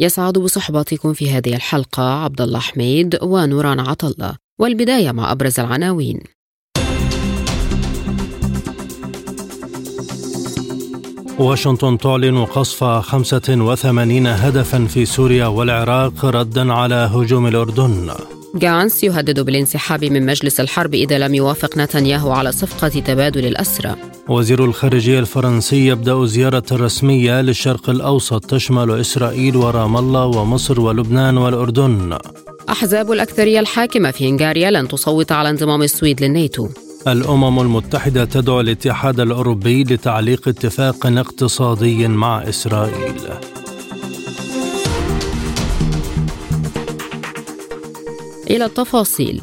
يسعد بصحبتكم في هذه الحلقة عبد الله حميد ونوران عطلة. والبداية مع أبرز العناوين. واشنطن تعلن قصف 85 هدفا في سوريا والعراق ردا على هجوم الأردن. جانس يهدد بالانسحاب من مجلس الحرب إذا لم يوافق نتنياهو على صفقة تبادل الأسرى. وزير الخارجية الفرنسي يبدأ زيارة رسمية للشرق الأوسط تشمل إسرائيل ورام الله ومصر ولبنان والأردن. أحزاب الأكثرية الحاكمة في هنغاريا لن تصوت على انضمام السويد للناتو. الأمم المتحدة تدعو الاتحاد الأوروبي لتعليق اتفاق اقتصادي مع إسرائيل. إلى التفاصيل.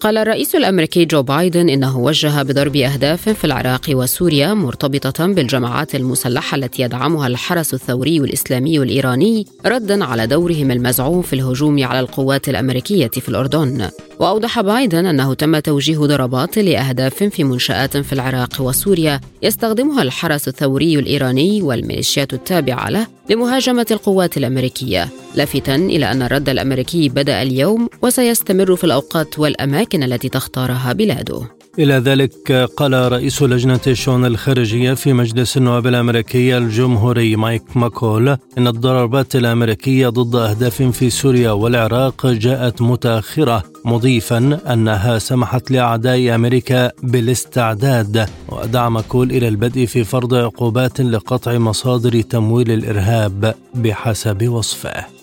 قال الرئيس الأمريكي جو بايدن إنه وجه بضرب أهداف في العراق وسوريا مرتبطة بالجماعات المسلحة التي يدعمها الحرس الثوري الإسلامي الإيراني ردا على دورهم المزعوم في الهجوم على القوات الأمريكية في الأردن. وأوضح بايدن أنه تم توجيه ضربات لأهداف في منشآت في العراق وسوريا يستخدمها الحرس الثوري الإيراني والميليشيات التابعة له لمهاجمة القوات الأمريكية. لافتا إلى أن الرد الأمريكي بدأ اليوم وسيستمر في الأوقات والأماكن التي تختارها بلاده. إلى ذلك قال رئيس لجنة الشؤون الخارجية في مجلس النواب الأمريكي الجمهوري مايك ماكول إن الضربات الأمريكية ضد أهداف في سوريا والعراق جاءت متأخرة مضيفا أنها سمحت لأعداء أمريكا بالاستعداد. ودعا ماكول إلى البدء في فرض عقوبات لقطع مصادر تمويل الإرهاب بحسب وصفه.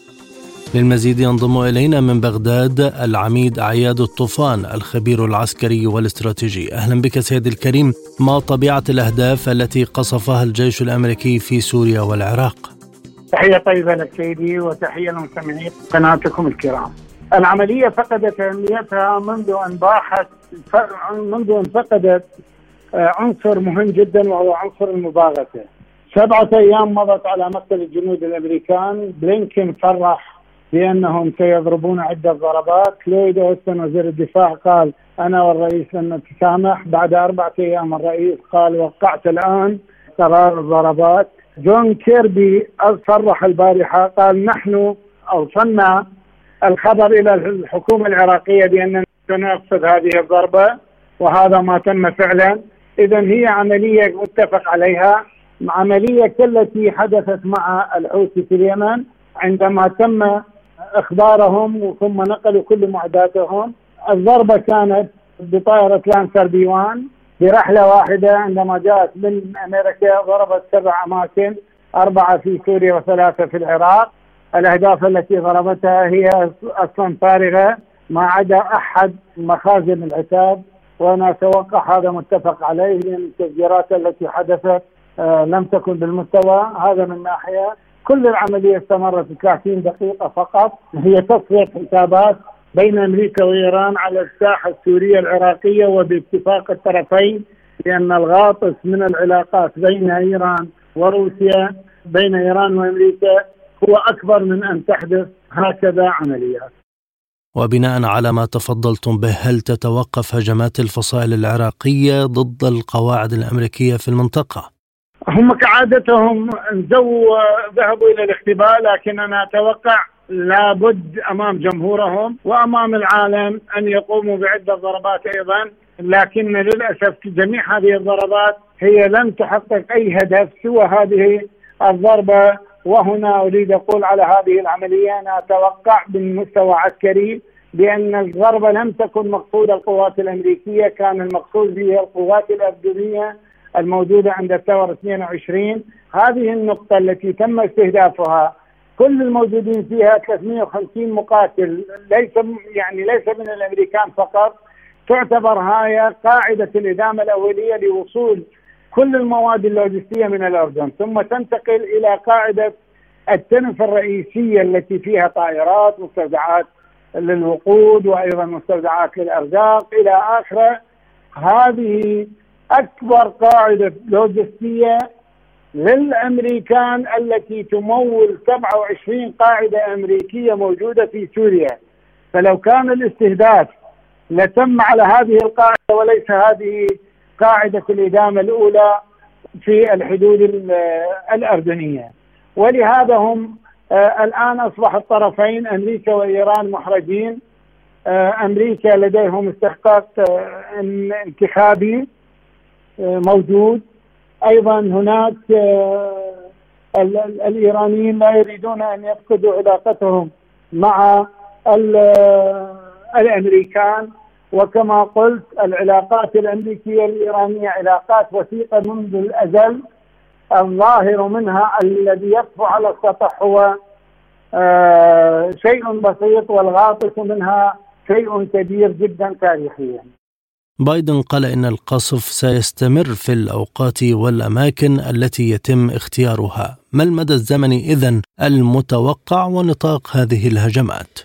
للمزيد ينضم إلينا من بغداد العميد عياد الطوفان الخبير العسكري والاستراتيجي. أهلا بك سيدي الكريم. ما طبيعة الأهداف التي قصفها الجيش الأمريكي في سوريا والعراق؟ تحية طيبة لك سيدي وتحية لمستمعي قناتكم الكرام. العملية فقدت أهميتها منذ أن باحت منذ أن فقدت عنصر مهم جدا وهو عنصر المباغتة سبعة أيام مضت على مقتل الجنود الأمريكان. بلينكن فرح بانهم سيضربون عدة ضربات. لويد أوستن وزير الدفاع قال أنا والرئيس لن نتسامح. بعد أربعة أيام الرئيس قال وقعت الآن قرار الضربات جون كيربي صرح البارحة قال نحن أوصلنا الخبر إلى الحكومة العراقية باننا سنقصد هذه الضربة وهذا ما تم فعلا. اذا هي عملية متفق عليها عملية كالتي حدثت مع الحوثي في اليمن عندما تم إخبارهم ثم نقلوا كل معداتهم. الضربة كانت بطائرة لانسر بي 1 برحلة واحدة عندما جاءت من أمريكا ضربت سبع أماكن أربعة في سوريا وثلاثة في العراق. الأهداف التي ضربتها هي أصلا فارغة ما عدا أحد مخازن العتاد وأنا أتوقع هذا متفق عليه لأن التفجيرات التي حدثت آه لم تكن بالمستوى. هذا من ناحية. كل العملية استمرت 30 دقيقة فقط هي تصفيه حسابات بين أمريكا وإيران على الساحة السورية العراقية وباتفاق الطرفين لأن الغاطس من العلاقات بين إيران وروسيا بين إيران وأمريكا هو أكبر من أن تحدث هكذا عمليات. وبناء على ما تفضلتم به هل تتوقف هجمات الفصائل العراقية ضد القواعد الأمريكية في المنطقة؟ هم كعادتهم انزوا ذهبوا إلى الاختباء لكن أنا أتوقع لابد أمام جمهورهم وأمام العالم أن يقوموا بعدة ضربات أيضا. لكن للأسف جميع هذه الضربات هي لم تحقق أي هدف سوى هذه الضربة. وهنا أريد أقول على هذه العملية أنا أتوقع بالمستوى عسكري بأن الضربة لم تكن مقصود القوات الأمريكية كان المقصود بها القوات الأردنية. الموجودة عند الثور 22 هذه النقطة التي تم استهدافها كل الموجودين فيها 350 مقاتل. ليس يعني ليس من الأمريكان فقط. تعتبر هاي قاعدة الإدامة الأولية لوصول كل المواد اللوجستية من الأردن. ثم تنتقل إلى قاعدة التنف الرئيسية التي فيها طائرات مستودعات للوقود وأيضا مستودعات للأرزاق. إلى آخره هذه أكبر قاعدة لوجستية للأمريكان التي تمول 27 قاعدة أمريكية موجودة في سوريا. فلو كان الاستهداف لتم على هذه القاعدة وليس هذه قاعدة الإدامة الأولى في الحدود الأردنية. ولهذا هم آه الآن أصبح الطرفين أمريكا وإيران محرجين. آه أمريكا لديهم استحقاق آه انتخابي. موجود. أيضا هناك آه، الإيرانيين لا يريدون أن يفقدوا علاقتهم مع آه، الأمريكان. وكما قلت العلاقات الأمريكية الإيرانية علاقات وثيقة منذ الأزل. الظاهر منها الذي يطفو على السطح هو شيء بسيط والغاطس منها شيء كبير جدا تاريخيا. بايدن قال إن القصف سيستمر في الأوقات والأماكن التي يتم اختيارها. ما المدى الزمني إذن المتوقع ونطاق هذه الهجمات؟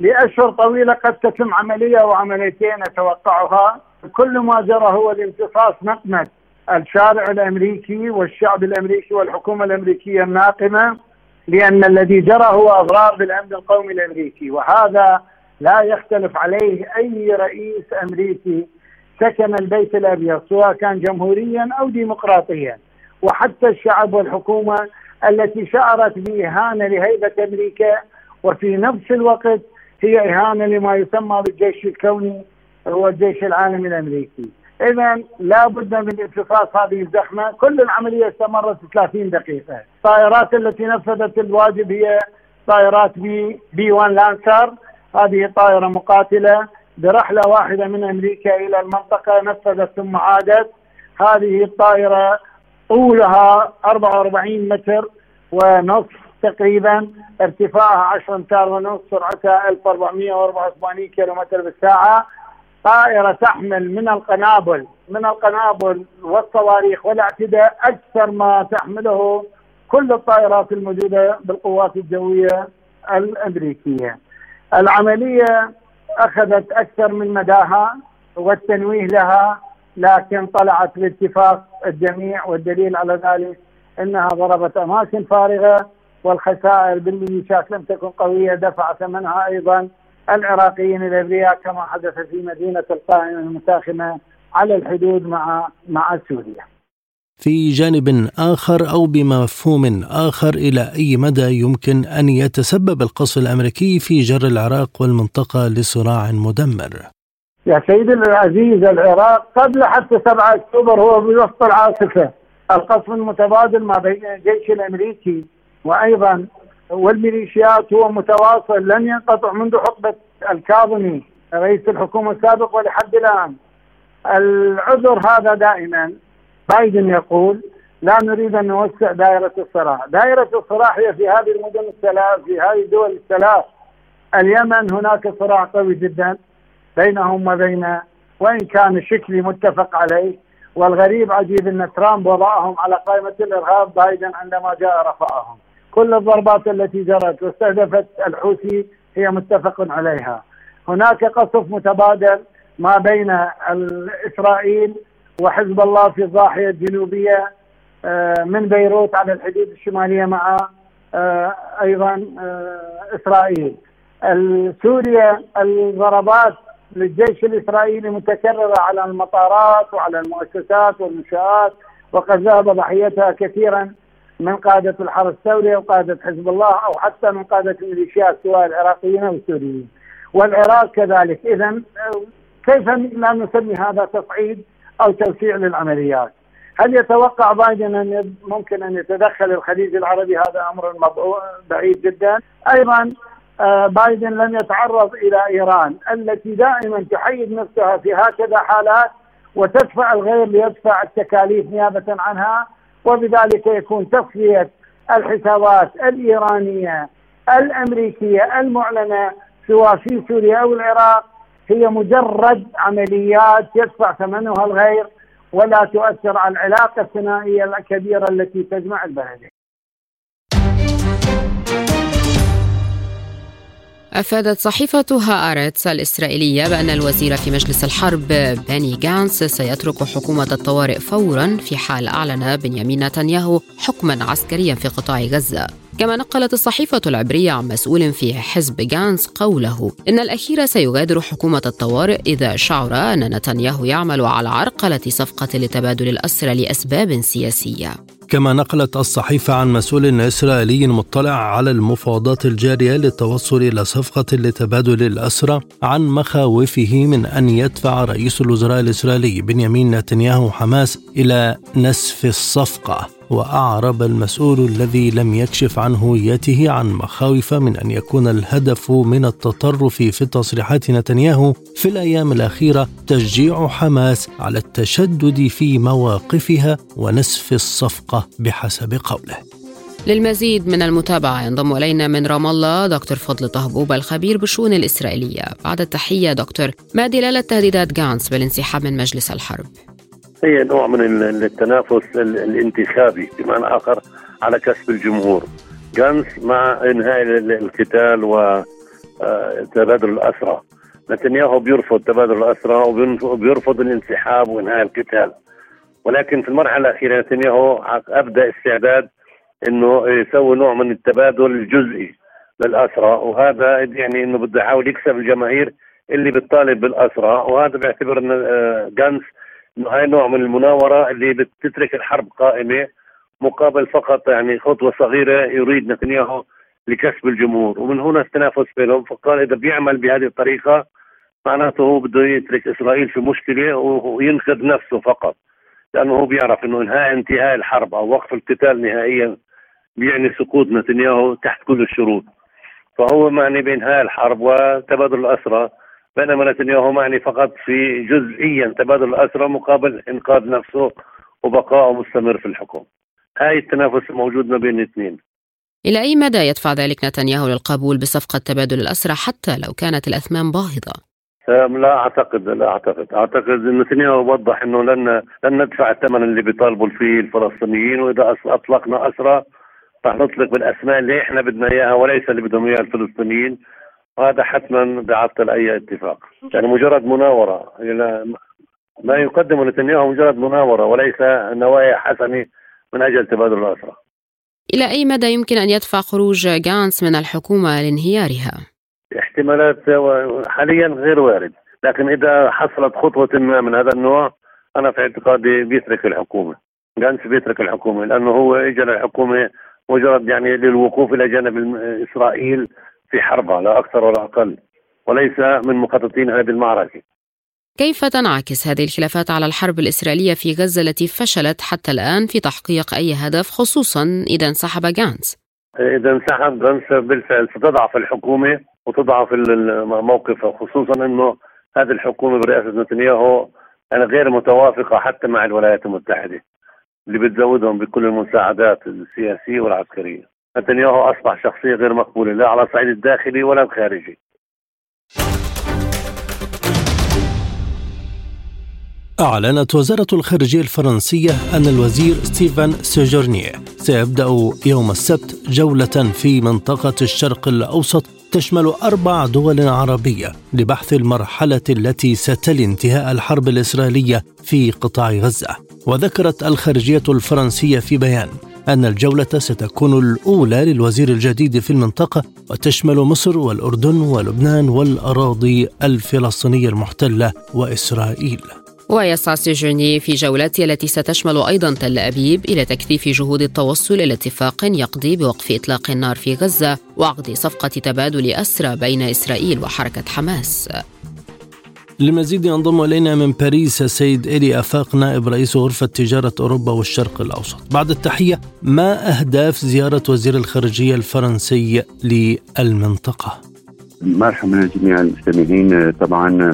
لأشهر طويلة قد تتم عملية أو عمليتين أتوقعها. كل ما جرى هو الامتصاص نقمة. الشارع الأمريكي والشعب الأمريكي والحكومة الأمريكية الناقمة لأن الذي جرى هو أضرار بالأمن القومي الأمريكي وهذا لا يختلف عليه أي رئيس أمريكي سكن البيت الأبيض سواء كان جمهوريا أو ديمقراطيا وحتى الشعب والحكومة التي شعرت بإهانة لهيبة أمريكا وفي نفس الوقت هي إهانة لما يسمى بالجيش الكوني هو الجيش العالمي الأمريكي. اذا لا بد من امتصاص هذه الزحمه، كل العملية استمرت 30 دقيقة. الطائرات التي نفذت الواجب هي طائرات B B 1 Lancer هذه طائرة مقاتلة برحلة واحدة من أمريكا إلى المنطقة نفذت ثم عادت. هذه الطائرة طولها 44 متر ونصف تقريبا ارتفاعها 10 امتار ونصف سرعتها 1484 كيلومتر بالساعة. طائرة تحمل من القنابل من القنابل والصواريخ والاعتداء أكثر ما تحمله كل الطائرات الموجودة بالقوات الجوية الأمريكية. العملية أخذت أكثر من مداها والتنويه لها لكن طلعت باتفاق الجميع والدليل على ذلك إنها ضربت أماكن فارغة والخسائر بالميليشيات لم تكن قوية دفع ثمنها أيضا العراقيين الأبرياء كما حدث في مدينة القائمة المتاخمة على الحدود مع مع سوريا. في جانب آخر أو بمفهوم آخر إلى أي مدى يمكن أن يتسبب القصف الأمريكي في جر العراق والمنطقة لصراع مدمر؟ يا سيدي العزيز العراق قبل حتى 7 أكتوبر هو بوسط العاصفة. القصف المتبادل ما بين الجيش الأمريكي وأيضا والميليشيات هو متواصل لن ينقطع منذ حقبة الكاظمي رئيس الحكومة السابق ولحد الآن. العذر هذا دائما. بايدن يقول لا نريد أن نوسع دائرة الصراع، دائرة الصراع هي في هذه المدن الثلاث في هذه الدول الثلاث اليمن هناك صراع قوي جدا بينهم وبين وإن كان شكلي متفق عليه والغريب عجيب أن ترامب وضعهم على قائمة الإرهاب بايدن عندما جاء رفعهم. كل الضربات التي جرت واستهدفت الحوثي هي متفق عليها. هناك قصف متبادل ما بين إسرائيل وحزب الله في الضاحية الجنوبية آه، من بيروت على الحدود الشمالية مع آه، أيضا آه، إسرائيل. سوريا الضربات للجيش الإسرائيلي متكررة على المطارات وعلى المؤسسات والمنشآت وقد ذهب ضحيتها كثيرا من قادة الحرس الثوري وقادة حزب الله أو حتى من قادة الميليشيات سواء العراقيين أو السوريين. والعراق كذلك. إذا كيف لا نسمي هذا تصعيد؟ أو توسيع للعمليات. هل يتوقع بايدن أن ممكن أن يتدخل الخليج العربي هذا أمر بعيد جدا. أيضا آه، بايدن لم يتعرض إلى إيران التي دائما تحيد نفسها في هكذا حالات وتدفع الغير ليدفع التكاليف نيابة عنها وبذلك يكون تصفية الحسابات الإيرانية الأمريكية المعلنة سواء في سوريا أو العراق هي مجرد عمليات يدفع ثمنها الغير ولا تؤثر على العلاقة الثنائية الكبيرة التي تجمع البلدين أفادت صحيفة هآرتس الإسرائيلية بأن الوزير في مجلس الحرب بيني جانتس سيترك حكومة الطوارئ فورا في حال أعلن بنيامين نتنياهو حكما عسكريا في قطاع غزة. كما نقلت الصحيفة العبرية عن مسؤول في حزب جانتس قوله إن الأخير سيغادر حكومة الطوارئ إذا شعر أن نتنياهو يعمل على عرقلة صفقة لتبادل الأسرى لأسباب سياسية. كما نقلت الصحيفة عن مسؤول إسرائيلي مطلع على المفاوضات الجارية للتوصل إلى صفقة لتبادل الأسرى عن مخاوفه من أن يدفع رئيس الوزراء الإسرائيلي بنيامين نتنياهو حماس إلى نسف الصفقة. وأعرب المسؤول الذي لم يكشف عن هويته عن مخاوف من أن يكون الهدف من التطرف في تصريحات نتنياهو في الأيام الأخيرة تشجيع حماس على التشدد في مواقفها ونسف الصفقه بحسب قوله. للمزيد من المتابعة ينضم إلينا من رام الله دكتور فضل طهبوب الخبير بالشؤون الإسرائيلية بعد التحية دكتور ما دلالة تهديدات غانس بالانسحاب من مجلس الحرب؟ هي نوع من التنافس الانتخابي بمعنى آخر على كسب الجمهور. جانس مع إنهاء القتال وتبادل آه، الأسرى. نتنياهو بيرفض تبادل الأسرى وبيرفض الانسحاب وإنهاء القتال. ولكن في المرحلة الأخيرة نتنياهو أبدأ استعداد إنه يسوي نوع من التبادل الجزئي للأسرى. وهذا يعني إنه بده يحاول يكسب الجماهير اللي بتطالب بالأسرى. وهذا بيعتبر إن آه، جانس إنه هاي نوع من المناورة اللي بتترك الحرب قائمة مقابل فقط يعني خطوة صغيرة يريد نتنياهو لكسب الجمهور. ومن هنا التنافس بينهم. فقال إذا بيعمل بهذه الطريقة معناته هو بده يترك إسرائيل في مشكلة وينقذ نفسه فقط. لأنه هو بيعرف إنه إنهاء انتهاء الحرب أو وقف القتال نهائيا بيعني سقوط نتنياهو تحت كل الشروط. فهو معني بإنهاء الحرب وتبادل الأسرى. بينما نتنياهو معني فقط في جزئيا تبادل الأسرى مقابل إنقاذ نفسه وبقائه مستمر في الحكم. هاي التنافس الموجود ما بين الاثنين. إلى أي مدى يدفع ذلك نتنياهو للقبول بصفقة تبادل الأسرى حتى لو كانت الأثمان باهظة؟ لا أعتقد لا أعتقد. أعتقد إن نتنياهو وضح إنه لن لن ندفع الثمن اللي بيطالبوا فيه الفلسطينيين وإذا أطلقنا أسرى رح نطلق بالاسماء اللي إحنا بدنا إياها وليس اللي بدهم إياها الفلسطينيين. وهذا حتما بيعطل اي اتفاق. يعني مجرد مناورة. ما يقدمه نتنياهو مجرد مناورة وليس نوايا حسنة من أجل تبادل الاسرى إلى أي مدى يمكن أن يدفع خروج جانس من الحكومة لانهيارها؟ احتمالات حاليا غير وارد. لكن إذا حصلت خطوة ما من هذا النوع أنا في اعتقادي بيترك الحكومة. جانس بيترك الحكومة لأنه هو اجى للحكومه مجرد يعني للوقوف إلى جانب إسرائيل في حربها لا أكثر ولا أقل وليس من مخططين هذه المعركة. كيف تنعكس هذه الخلافات على الحرب الإسرائيلية في غزة التي فشلت حتى الآن في تحقيق أي هدف خصوصا إذا انسحب جانس؟ إذا انسحب جانس بالفعل ستضعف الحكومة وتضعف الموقف خصوصا أنه هذه الحكومة برئاسة نتنياهو يعني غير متوافقة حتى مع الولايات المتحدة اللي بتزودهم بكل المساعدات السياسية والعسكرية. نتنياهو أصبح شخصية غير مقبولة لا على الصعيد الداخلي ولا الخارجي. أعلنت وزارة الخارجية الفرنسية أن الوزير ستيفان سيجورنيه سيبدأ يوم السبت جولة في منطقة الشرق الأوسط تشمل أربع دول عربية لبحث المرحلة التي ستلي انتهاء الحرب الإسرائيلية في قطاع غزة. وذكرت الخارجية الفرنسية في بيان أن الجولة ستكون الأولى للوزير الجديد في المنطقة وتشمل مصر والأردن ولبنان والأراضي الفلسطينية المحتلة وإسرائيل. ويسعى سيجوني في جولته التي ستشمل أيضا تل أبيب إلى تكثيف جهود التوصل إلى اتفاق يقضي بوقف إطلاق النار في غزة وعقد صفقة تبادل أسرى بين إسرائيل وحركة حماس. للمزيد ينضم إلينا من باريس السيد الي أفاق نائب رئيس غرفة تجارة أوروبا والشرق الأوسط. بعد التحية ما أهداف زيارة وزير الخارجية الفرنسي للمنطقة؟ مرحبا جميع المستمعين طبعا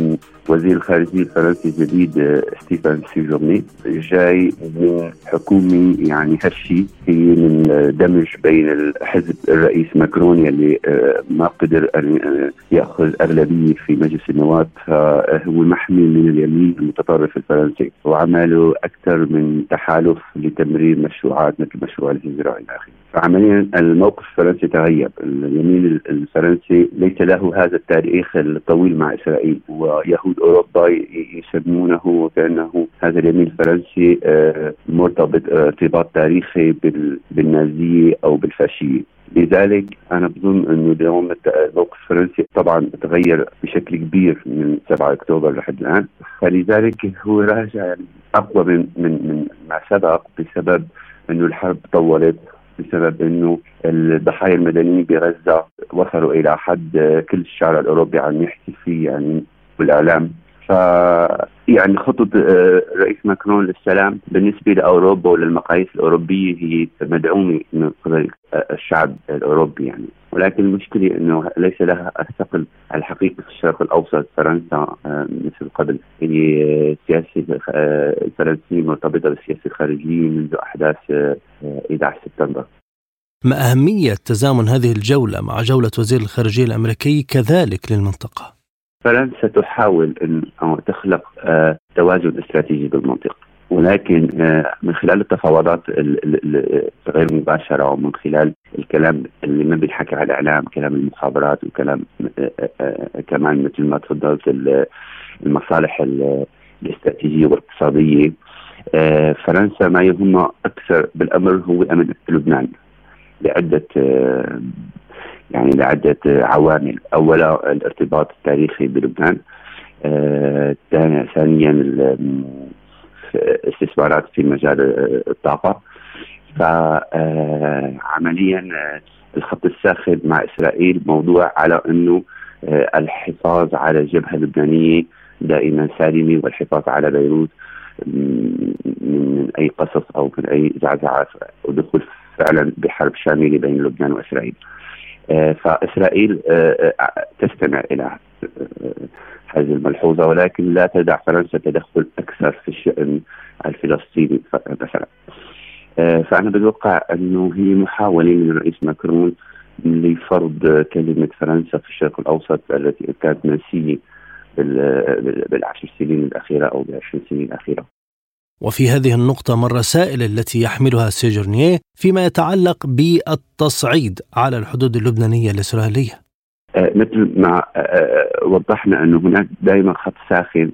وزير الخارجية الفرنسي الجديد ستيفان سيجورني جاي من حكومة يعني هالشيء هي من دمج بين الحزب الرئيس ماكرون يلي آه، ما قدر أن آه، يأخذ أغلبية في مجلس النواب فهو محمي من اليمين المتطرف الفرنسي وعملوا أكثر من تحالف لتمرير مشروعات مثل مشروع الهجرة إلى آخره. عمليا الموقف الفرنسي تغير. اليمين الفرنسي ليس له هذا التاريخ الطويل مع إسرائيل. ويهود أوروبا يسمونه كأنه هذا اليمين الفرنسي آه، مرتبط ارتباط تاريخي بالنازية أو بالفاشية لذلك أنا بظن أنه اليوم الموقف الفرنسي طبعا تغير بشكل كبير من 7 أكتوبر لحد الآن. فلذلك هو راجع يعني أقوى من من من ما سبق بسبب أنه الحرب طولت. بسبب إنه الضحايا المدنيين بغزة وصلوا إلى حد كل الشارع الأوروبي عم يحكي فيه يعني بالإعلام. ف يعني خطة آه، رئيس ماكرون للسلام بالنسبة لأوروبا وللمقاييس الأوروبية هي مدعومة من قبل الشعب الأوروبي يعني. ولكن المشكلة أنه ليس لها الثقل الحقيقي في الشرق الأوسط فرنسا آه، مثل قبل. هي السياسة آه، الفرنسية مرتبطة بالسياسة الخارجية منذ أحداث 11 سبتمبر. ما أهمية تزامن هذه الجولة مع جولة وزير الخارجية الأمريكي كذلك للمنطقة؟ فرنسا تحاول ان تخلق آه، توازن استراتيجي بالمنطقة. ولكن آه، من خلال التفاوضات غير المباشره ومن خلال الكلام اللي ما بينحكى على الإعلام كلام المخابرات وكلام آه، كمان مثل ما تفضلت المصالح الاستراتيجية والاقتصادية. فرنسا ما يهمها أكثر بالأمر هو أمن لبنان لعدة يعني لعدة عوامل. أولا الارتباط التاريخي بلبنان. آه ثانيا استثمارات في مجال الطاقة. فعمليا آه، الخط الساخن مع إسرائيل موضوع على أنه آه، الحفاظ على الجبهة اللبنانية دائما سالمة والحفاظ على بيروت من أي قصص أو من أي زعزعات ودخول فعلا بحرب شاملة بين لبنان وإسرائيل. آه، فإسرائيل آه، آه، تستمع إلى هذه الملحوظة ولكن لا تدع فرنسا تدخل أكثر في الشأن الفلسطيني مثلا فأنا بتوقع أنه هي محاولة من الرئيس ماكرون لفرض كلمة فرنسا في الشرق الأوسط التي كانت منسية بالعشر سنين الأخيرة أو بالعشر سنين الأخيرة. وفي هذه النقطة ما الرسائل التي يحملها سيجرنيه فيما يتعلق بالتصعيد على الحدود اللبنانية الإسرائيلية. آه، مثل ما آه، آه، وضحنا أنه هناك دائما خط ساخن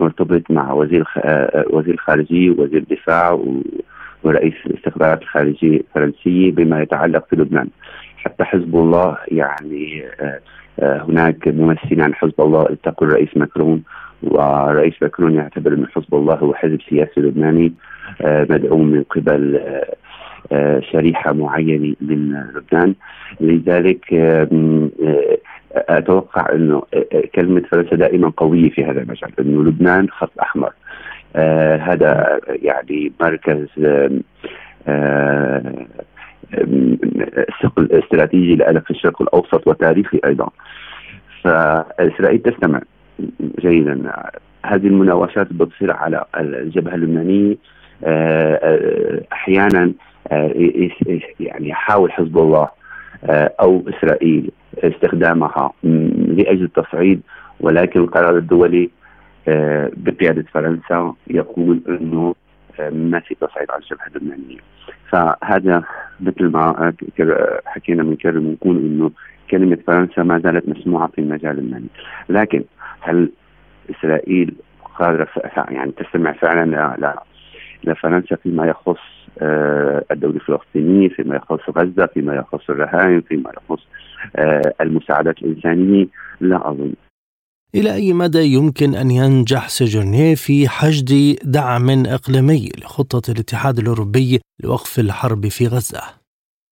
مرتبط مع وزير وزير الخارجية ووزير الدفاع ورئيس الاستخبارات الخارجية الفرنسية بما يتعلق في لبنان. حتى حزب الله يعني هناك ممثلين عن حزب الله التقوا الرئيس ماكرون ورئيس ماكرون يعتبر أن حزب الله هو حزب سياسي لبناني آه، مدعوم من قبل آه، آه، شريحة معينة من لبنان. لذلك أتوقع إنه كلمة فرنسا دائما قوية في هذا المجال إنه لبنان خط أحمر. هذا يعني مركز ثقل استراتيجي لنا في الشرق الأوسط وتاريخي أيضا. فإسرائيل تستمع جيدا هذه المناوشات بتصير على الجبهة اللبنانية آه، آه، أحيانا آه، يعني يحاول حزب الله أو إسرائيل استخدامها لأجل التصعيد ولكن القرار الدولي بقيادة فرنسا يقول إنه ما في تصعيد على الجبهة اللبنانية. فهذا مثل ما حكينا من كرم نقول إنه كلمة فرنسا ما زالت مسموعة في المجال اللبناني. لكن هل إسرائيل قادرة يعني تستمع فعلا لفرنسا فيما يخص آه، الدولة الفلسطينية فيما يخص غزة فيما يخص الرهائن فيما يخص آه، المساعدات الإنسانية لا أظن إلى أي مدى يمكن أن ينجح سجرنيه في حشد دعم إقليمي لخطة الاتحاد الأوروبي لوقف الحرب في غزة؟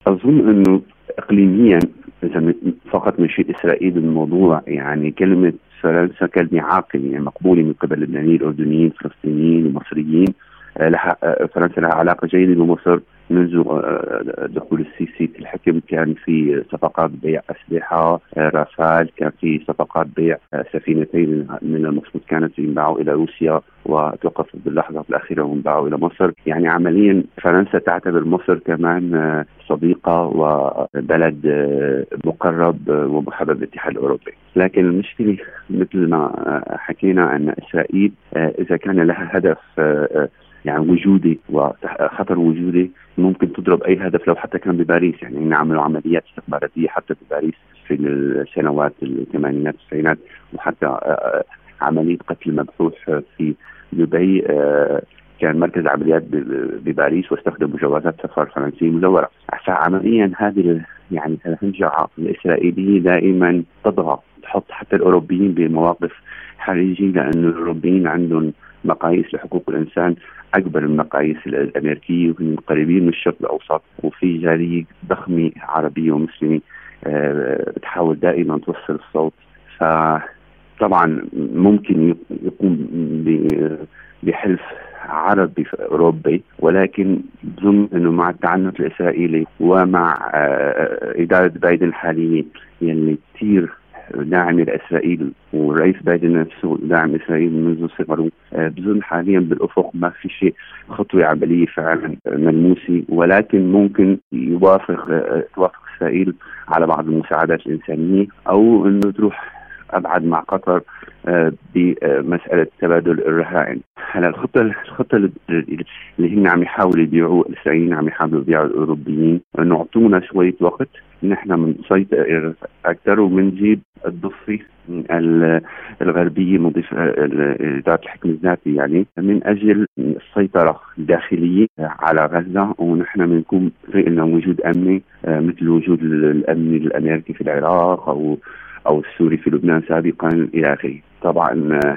أظن أنه إقليميا إذا فقط من شيء إسرائيل الموضوع يعني كلمة فرنسا كلمة عاقلة يعني مقبولة من قبل اللبنانيين الأردنيين الفلسطينيين المصريين آه، لها آه، فرنسا لها علاقة جيدة بمصر. منذ آه، دخول السيسي في الحكم كان في صفقات بيع أسلحة رافال كان في صفقات بيع سفينتين من المفروض كانت ينباعوا إلى روسيا وتوقفت باللحظات الأخيرة وانباعوا إلى مصر. يعني عمليا فرنسا تعتبر مصر كمان صديقة وبلد مقرب ومحبب للاتحاد الأوروبي. لكن المشكلة مثل ما حكينا أن إسرائيل إذا كان لها هدف يعني وجودي وخطر وجودي ممكن تضرب أي هدف لو حتى كان بباريس. يعني نعملوا عمليات استخباراتية حتى بباريس في السنوات الثمانينات التسعينات وحتى آه، آه، عملية قتل مبحوث في دبي كان مركز عمليات بباريس واستخدموا جوازات سفر فرنسيه مزورة. فعمليا هذه يعني الهنجعه الإسرائيلية دائما تضغط تحط حتى الأوروبيين بمواقف حرجه لأنه الأوروبيين عندهم مقاييس لحقوق الإنسان أكبر من المقاييس الأمريكية وهم قريبين من الشرق الأوسط وفي جالية ضخمة عربية ومسلمة آه، بتحاول دائما توصل الصوت. فطبعا ممكن يقوم بحلف عربي اوروبي ولكن بظن إنه مع التعنت الإسرائيلي ومع آه، إدارة بايدن الحاليه يلي كثير داعم لإسرائيل والرئيس بايدن نفسه داعم إسرائيل منذ صغره آه، بظن حاليا بالأفق ما في شيء خطوة عملية فعلا ملموسة ولكن ممكن يوافق آه، توافق إسرائيل على بعض المساعدات الإنسانية أو إنه تروح أبعد مع قطر آه، بمسألة تبادل الرهائن. هلا الخطة الخطة اللي هن عم يحاولوا يبيعوا الإسرائيليين عم يحاولوا يبيعوا الأوروبيين إنه اعطونا شوية وقت. نحن بنسيطر أكثر وبنجيب الضفة الغربية مضيف إدارة الحكم الذاتي يعني من أجل السيطرة الداخلية على غزة. ونحن بنكون في لنا وجود أمني آه، مثل وجود الامن الأمريكي في العراق أو أو السوري في لبنان سابقا إلى آخره. طبعا آه،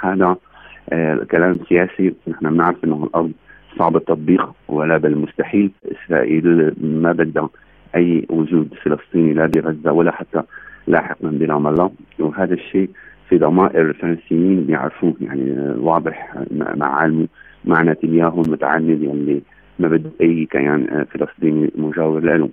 هذا آه، كلام سياسي. نحن بنعرف إنه الأرض صعب التطبيق ولا بل مستحيل. إسرائيل ما بدها أي وجود فلسطيني لا بغزه ولا حتى لاحقا برام الله. وهذا الشيء في ضمائر الفلسطينيين بيعرفوه يعني آه، واضح مع علمه مع نتنياهو المتعند يلي ما بده أي كيان فلسطيني مجاور له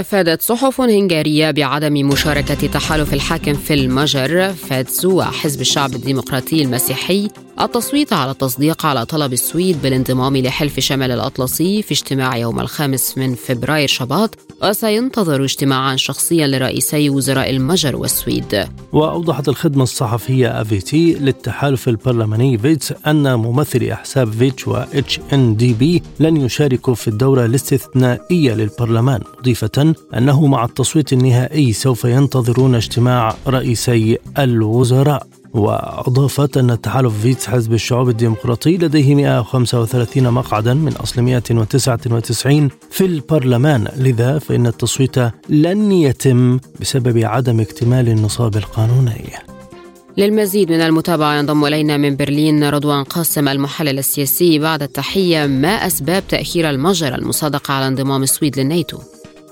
أفادت صحف هنغارية بعدم مشاركة تحالف الحاكم في المجر فاتزو حزب الشعب الديمقراطي المسيحي التصويت على التصديق على طلب السويد بالانضمام لحلف شمال الأطلسي في اجتماع يوم الخامس من فبراير شباط وسينتظر اجتماعا شخصيا لرئيسي وزراء المجر والسويد. وأوضحت الخدمة الصحفية أفيتي للتحالف البرلماني فيدس أن ممثلي أحزاب فيتش و اتش ان دي بي لن يشاركوا في الدورة الاستثنائية للبرلمان مضيفة أنه مع التصويت النهائي سوف ينتظرون اجتماع رئيسي الوزراء. وأضافت أن التحالف فيتس حزب الشعوب الديمقراطي لديه 135 مقعدا من أصل 199 في البرلمان لذا فإن التصويت لن يتم بسبب عدم اكتمال النصاب القانوني للمزيد من المتابعة ينضم إلينا من برلين رضوان قاسم المحلل السياسي بعد التحية ما أسباب تأخير المجر المصادقة على انضمام السويد للناتو؟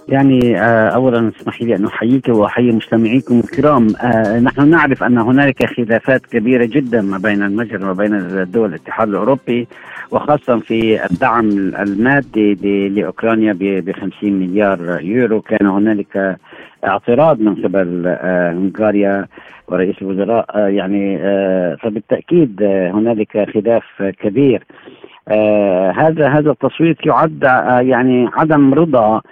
يعني آه، اولا اسمحي لي أن أحييك وأحيي مستمعيكم الكرام. آه، نحن نعرف أن هنالك خلافات كبيرة جدا ما بين المجر وما بين دول الاتحاد الأوروبي وخاصه في الدعم المادي لأوكرانيا ب 50 مليار يورو. كان هنالك اعتراض من قبل آه، هنغاريا ورئيس الوزراء يعني فبالتأكيد هنالك خلاف كبير. هذا هذا التصويت يعد يعني عدم رضا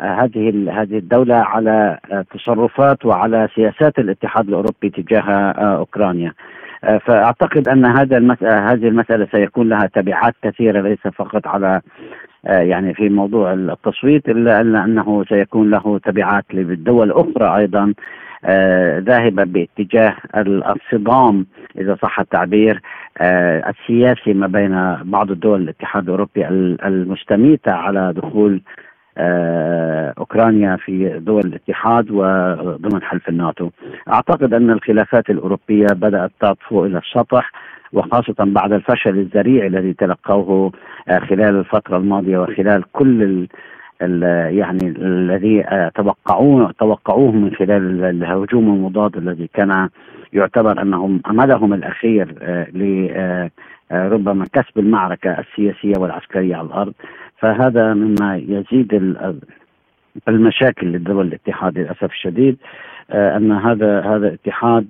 هذه هذه الدولة على تصرفات وعلى سياسات الاتحاد الأوروبي تجاه أوكرانيا. فأعتقد أن هذا المسألة هذه المسألة سيكون لها تبعات كثيرة ليس فقط على يعني في موضوع التصويت إلا أنه سيكون له تبعات للدول الأخرى أيضا. ذاهبة باتجاه الصدام إذا صح التعبير آه، السياسي ما بين بعض الدول الاتحاد الأوروبي المستميته على دخول آه، أوكرانيا في دول الاتحاد وضمن حلف الناتو. أعتقد أن الخلافات الأوروبية بدأت تطفو إلى السطح وخاصة بعد الفشل الذريع الذي تلقوه آه، خلال الفترة الماضية وخلال كل يعني الذي توقعوه توقعوه من خلال الهجوم المضاد الذي كان يعتبر أنهم عملهم الأخير آه، ل آه، آه، ربما كسب المعركة السياسية والعسكرية على الأرض. فهذا مما يزيد المشاكل لدول الاتحاد للأسف الشديد أن هذا هذا الاتحاد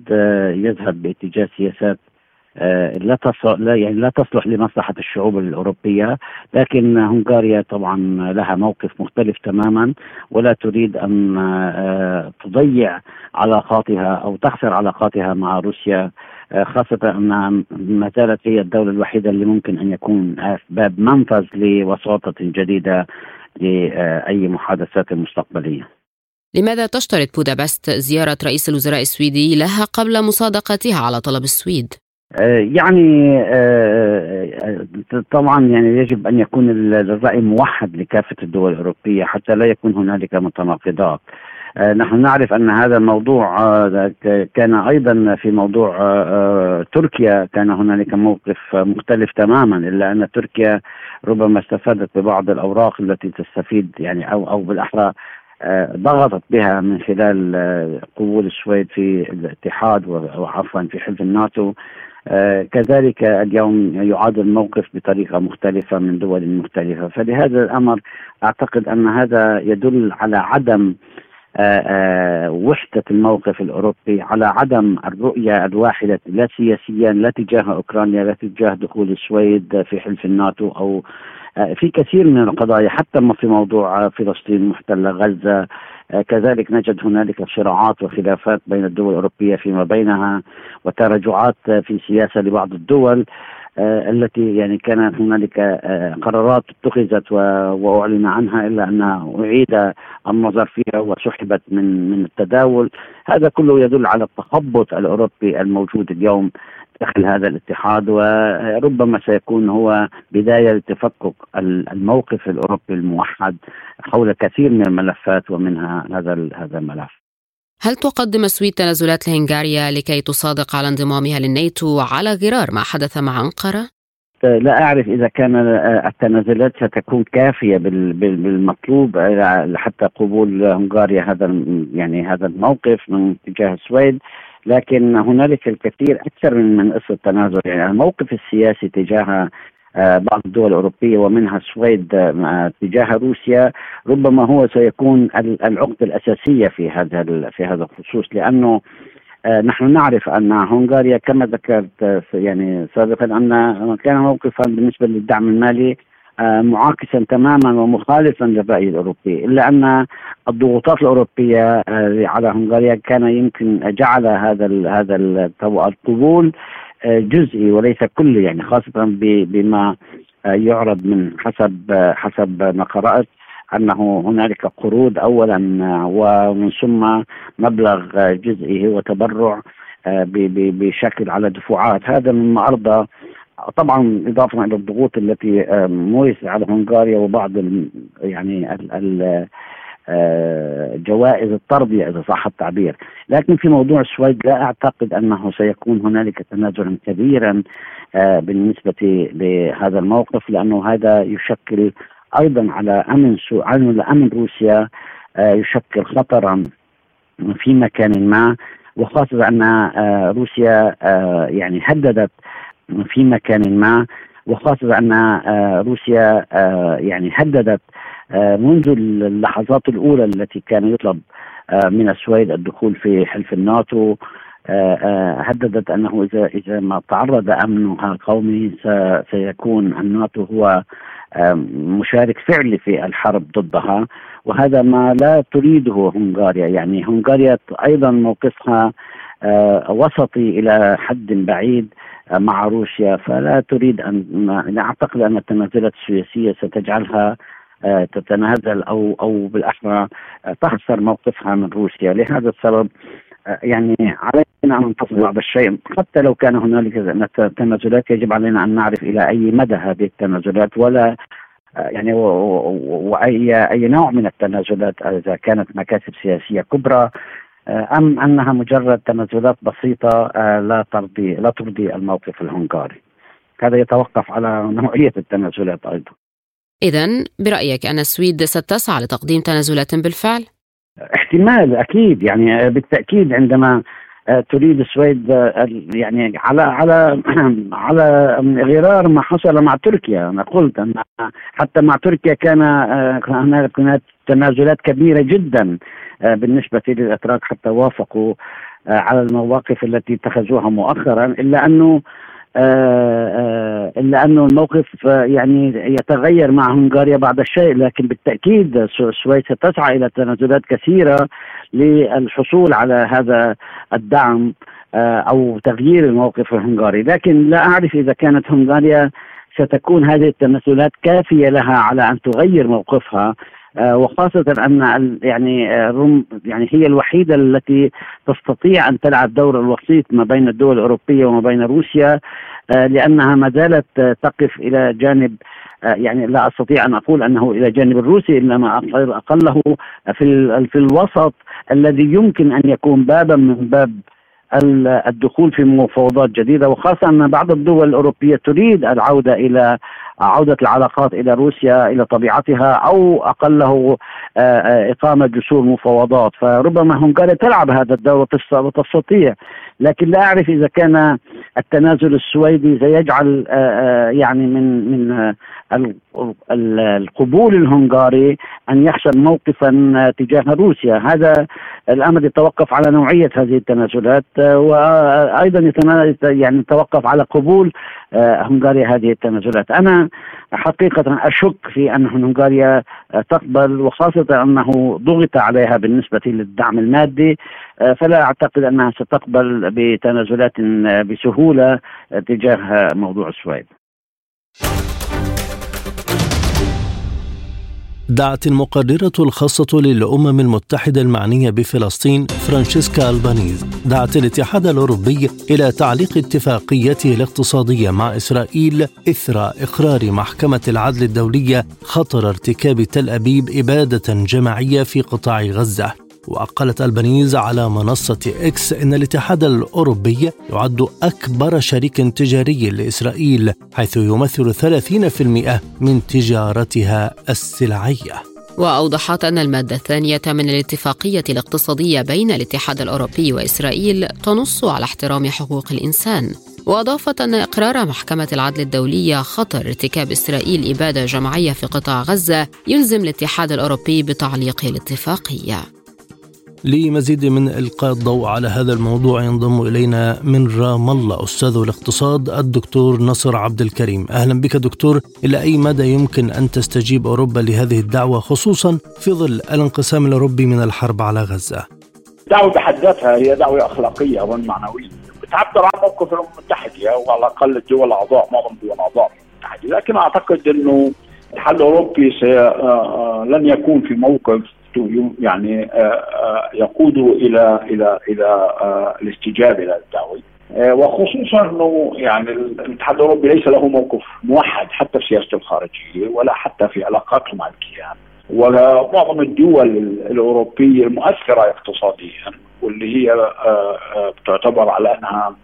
يذهب باتجاه سياسات آه، لا تصلح لا يعني لا تصلح لمصلحة الشعوب الأوروبية لكن هنغاريا طبعا لها موقف مختلف تماما ولا تريد أن آه، تضيع علاقاتها أو تخسر علاقاتها مع روسيا خاصة أنها ما زالت هي الدولة الوحيدة اللي ممكن أن يكون باب منفذ لوساطة جديدة لأي محادثات مستقبلية لماذا تشترط بودابست زيارة رئيس الوزراء السويدي لها قبل مصادقتها على طلب السويد؟ آه، يعني آه، آه، طبعا يعني يجب أن يكون الرأي موحد لكافة الدول الأوروبية حتى لا يكون هنالك متناقضات. نحن نعرف أن هذا الموضوع كان أيضا في موضوع تركيا كان هنالك موقف مختلف تماما إلا أن تركيا ربما استفادت ببعض الأوراق التي تستفيد يعني أو أو بالأحرى ضغطت بها من خلال قبول السويد في الاتحاد وعفوا في حلف الناتو كذلك اليوم يعاد الموقف بطريقة مختلفة من دول مختلفة. فلهذا الأمر أعتقد أن هذا يدل على عدم آه، آه، وحدة الموقف الأوروبي على عدم الرؤية الواحدة لا سياسيا لا تجاه أوكرانيا لا تجاه دخول السويد في حلف الناتو أو في كثير من القضايا حتى في موضوع فلسطين المحتلة غزة آه، كذلك نجد هنالك صراعات وخلافات بين الدول الأوروبية فيما بينها وتراجعات في سياسة لبعض الدول آه، التي يعني كان هنالك آه، قرارات اتخذت وأعلن عنها إلا انها أعيد النظر فيها وسحبت من من التداول. هذا كله يدل على التخبط الأوروبي الموجود اليوم داخل هذا الاتحاد وربما سيكون هو بداية لتفكك الموقف الأوروبي الموحد حول كثير من الملفات ومنها هذا هذا الملف. هل تقدم السويد تنازلات لهنغاريا لكي تصادق على انضمامها للناتو على غرار ما حدث مع أنقرة؟ لا أعرف إذا كان التنازلات ستكون كافية بالمطلوب حتى قبول هنغاريا هذا يعني هذا الموقف من تجاه السويد لكن هنالك الكثير أكثر من من قصة تنازل. يعني الموقف السياسي تجاه آه، بعض الدول الأوروبية ومنها السويد آه، تجاه روسيا ربما هو سيكون العقدة الأساسية في هذا في هذا الخصوص. لأنه آه، نحن نعرف أن هنغاريا كما ذكرت يعني سابقا أن كان موقفا بالنسبة للدعم المالي معاكسا تماما ومخالفا للرأي الأوروبي. إلا أن الضغوطات الأوروبية على هنغاريا كان يمكن جعل هذا هذا القبول جزئي وليس كلي يعني خاصة بما يعرض من حسب حسب ما قرأت أنه هنالك قروض اولا ومن ثم مبلغ جزئي هو تبرع بشكل على دفعات. هذا مما أرضى طبعا إضافة إلى الضغوط التي مورست على هنغاريا وبعض يعني ال ال آه، جوائز التربية إذا صح التعبير. لكن في موضوع السويد لا أعتقد أنه سيكون هنالك تنازلا كبيرا آه، بالنسبة لهذا الموقف لأنه هذا يشكل أيضا على أمن سو... على أمن روسيا آه، يشكل خطرا في مكان ما. وخاصة أن روسيا يعني هددت في مكان ما وخاصة أن روسيا يعني هددت آه، منذ اللحظات الأولى التي كان يطلب آه، من السويد الدخول في حلف الناتو. آه، هددت أنه إذا إذا ما تعرض أمنها القومي سيكون الناتو هو مشارك فعلي في الحرب ضدها. وهذا ما لا تريده هنغاريا. يعني هنغاريا أيضا موقفها وسطي إلى حد بعيد. مع روسيا فلا تريد ان أعتقد أن التنازلات السياسية ستجعلها آه، تتنازل أو أو بالأحرى آه، تخسر موقفها من روسيا. لهذا السبب آه، يعني علينا أن ننتظر بعض الشيء. حتى لو كان هنالك تنازلات يجب علينا أن نعرف إلى أي مدى هذه التنازلات ولا يعني واي أي نوع من التنازلات إذا كانت مكاسب سياسية كبرى أم أنها مجرد تنازلات بسيطة لا ترضي لا ترضي الموقف الهنغاري هذا يتوقف على نوعية التنازلات أيضا إذا برأيك أن السويد ستسعى لتقديم تنازلات بالفعل؟ احتمال أكيد يعني بالتأكيد عندما آه، تريد السويد آه، يعني على على على غرار ما حصل مع تركيا. أنا قلت أن حتى مع تركيا كان آه، هناك تنازلات كبيرة جدا بالنسبة للإتراك حتى وافقوا على المواقف التي اتخذوها مؤخرا إلا أنه آه، آه، إلا أنه الموقف آه، يعني يتغير مع هنغاريا بعض الشيء لكن بالتأكيد السويد ستسعى إلى تنازلات كثيرة للحصول على هذا الدعم أو تغيير الموقف الهنغاري، لكن لا أعرف إذا كانت هنغاريا ستكون هذه التنازلات كافية لها على أن تغير موقفها. آه، وخاصة أن يعني آه، يعني هي الوحيدة التي تستطيع أن تلعب دور الوسيط ما بين الدول الأوروبية وما بين روسيا آه، لأنها ما زالت تقف إلى جانب يعني لا أستطيع أن أقول أنه إلى جانب الروسي إنما أقله في في الوسط الذي يمكن أن يكون بابا من باب الدخول في مفاوضات جديدة. وخاصة أن بعض الدول الأوروبية تريد العودة إلى عودة العلاقات إلى روسيا إلى طبيعتها أو أقله آه، آه، إقامة جسور مفاوضات. فربما هنغاريا تلعب هذا الدور وتستطيع. لكن لا أعرف إذا كان التنازل السويدي سيجعل آه، يعني من من القبول الهنغاري أن يحسن موقفا تجاه روسيا. هذا الأمر يتوقف على نوعية هذه التنازلات وأيضا يعني يتوقف على قبول هنغاريا هذه التنازلات. أنا حقيقة أشك في أن هنغاريا تقبل وخاصة أنه ضغط عليها بالنسبة للدعم المادي فلا أعتقد أنها ستقبل بتنازلات بسهولة تجاه موضوع السويد. دعت المقررة الخاصة للأمم المتحدة المعنية بفلسطين فرانشيسكا ألبانيز. دعت الاتحاد الأوروبي إلى تعليق اتفاقيته الاقتصادية مع إسرائيل إثر إقرار محكمة العدل الدولية خطر ارتكاب تل أبيب إبادة جماعية في قطاع غزة. وقالت ألبانيز على منصة إكس إن الاتحاد الأوروبي يعد أكبر شريك تجاري لإسرائيل حيث يمثل 30% من تجارتها السلعية. وأوضحت أن المادة الثانية من الاتفاقية الاقتصادية بين الاتحاد الأوروبي وإسرائيل تنص على احترام حقوق الإنسان. وأضافت أن إقرار محكمة العدل الدولية خطر ارتكاب إسرائيل إبادة جماعية في قطاع غزة يلزم الاتحاد الأوروبي بتعليق الاتفاقية. لمزيد من إلقاء الضوء على هذا الموضوع ينضم إلينا من رام الله أستاذ الاقتصاد الدكتور نصر عبد الكريم. أهلا بك دكتور. إلى أي مدى يمكن أن تستجيب أوروبا لهذه الدعوة خصوصا في ظل الانقسام الأوروبي من الحرب على غزة؟ دعوة بحد ذاتها هي دعوة أخلاقية ومعنوية. بتعبر عن موقف الأمم المتحدة وعلى الأقل الدول الأعضاء معظم الدول الأعضاء المتحدة لكن أعتقد أنه الاتحاد الأوروبي. آه، آه، لن يكون في موقف يعني آه، آه، يقود إلى إلى إلى آه، الاستجابة للدعوه وخصوصا إنه يعني الاتحاد الأوروبي ليس له موقف موحد حتى في سياسته الخارجية ولا حتى في علاقاته مع الكيان. ومعظم الدول الأوروبية المؤثرة اقتصاديا واللي هي تعتبر على أنها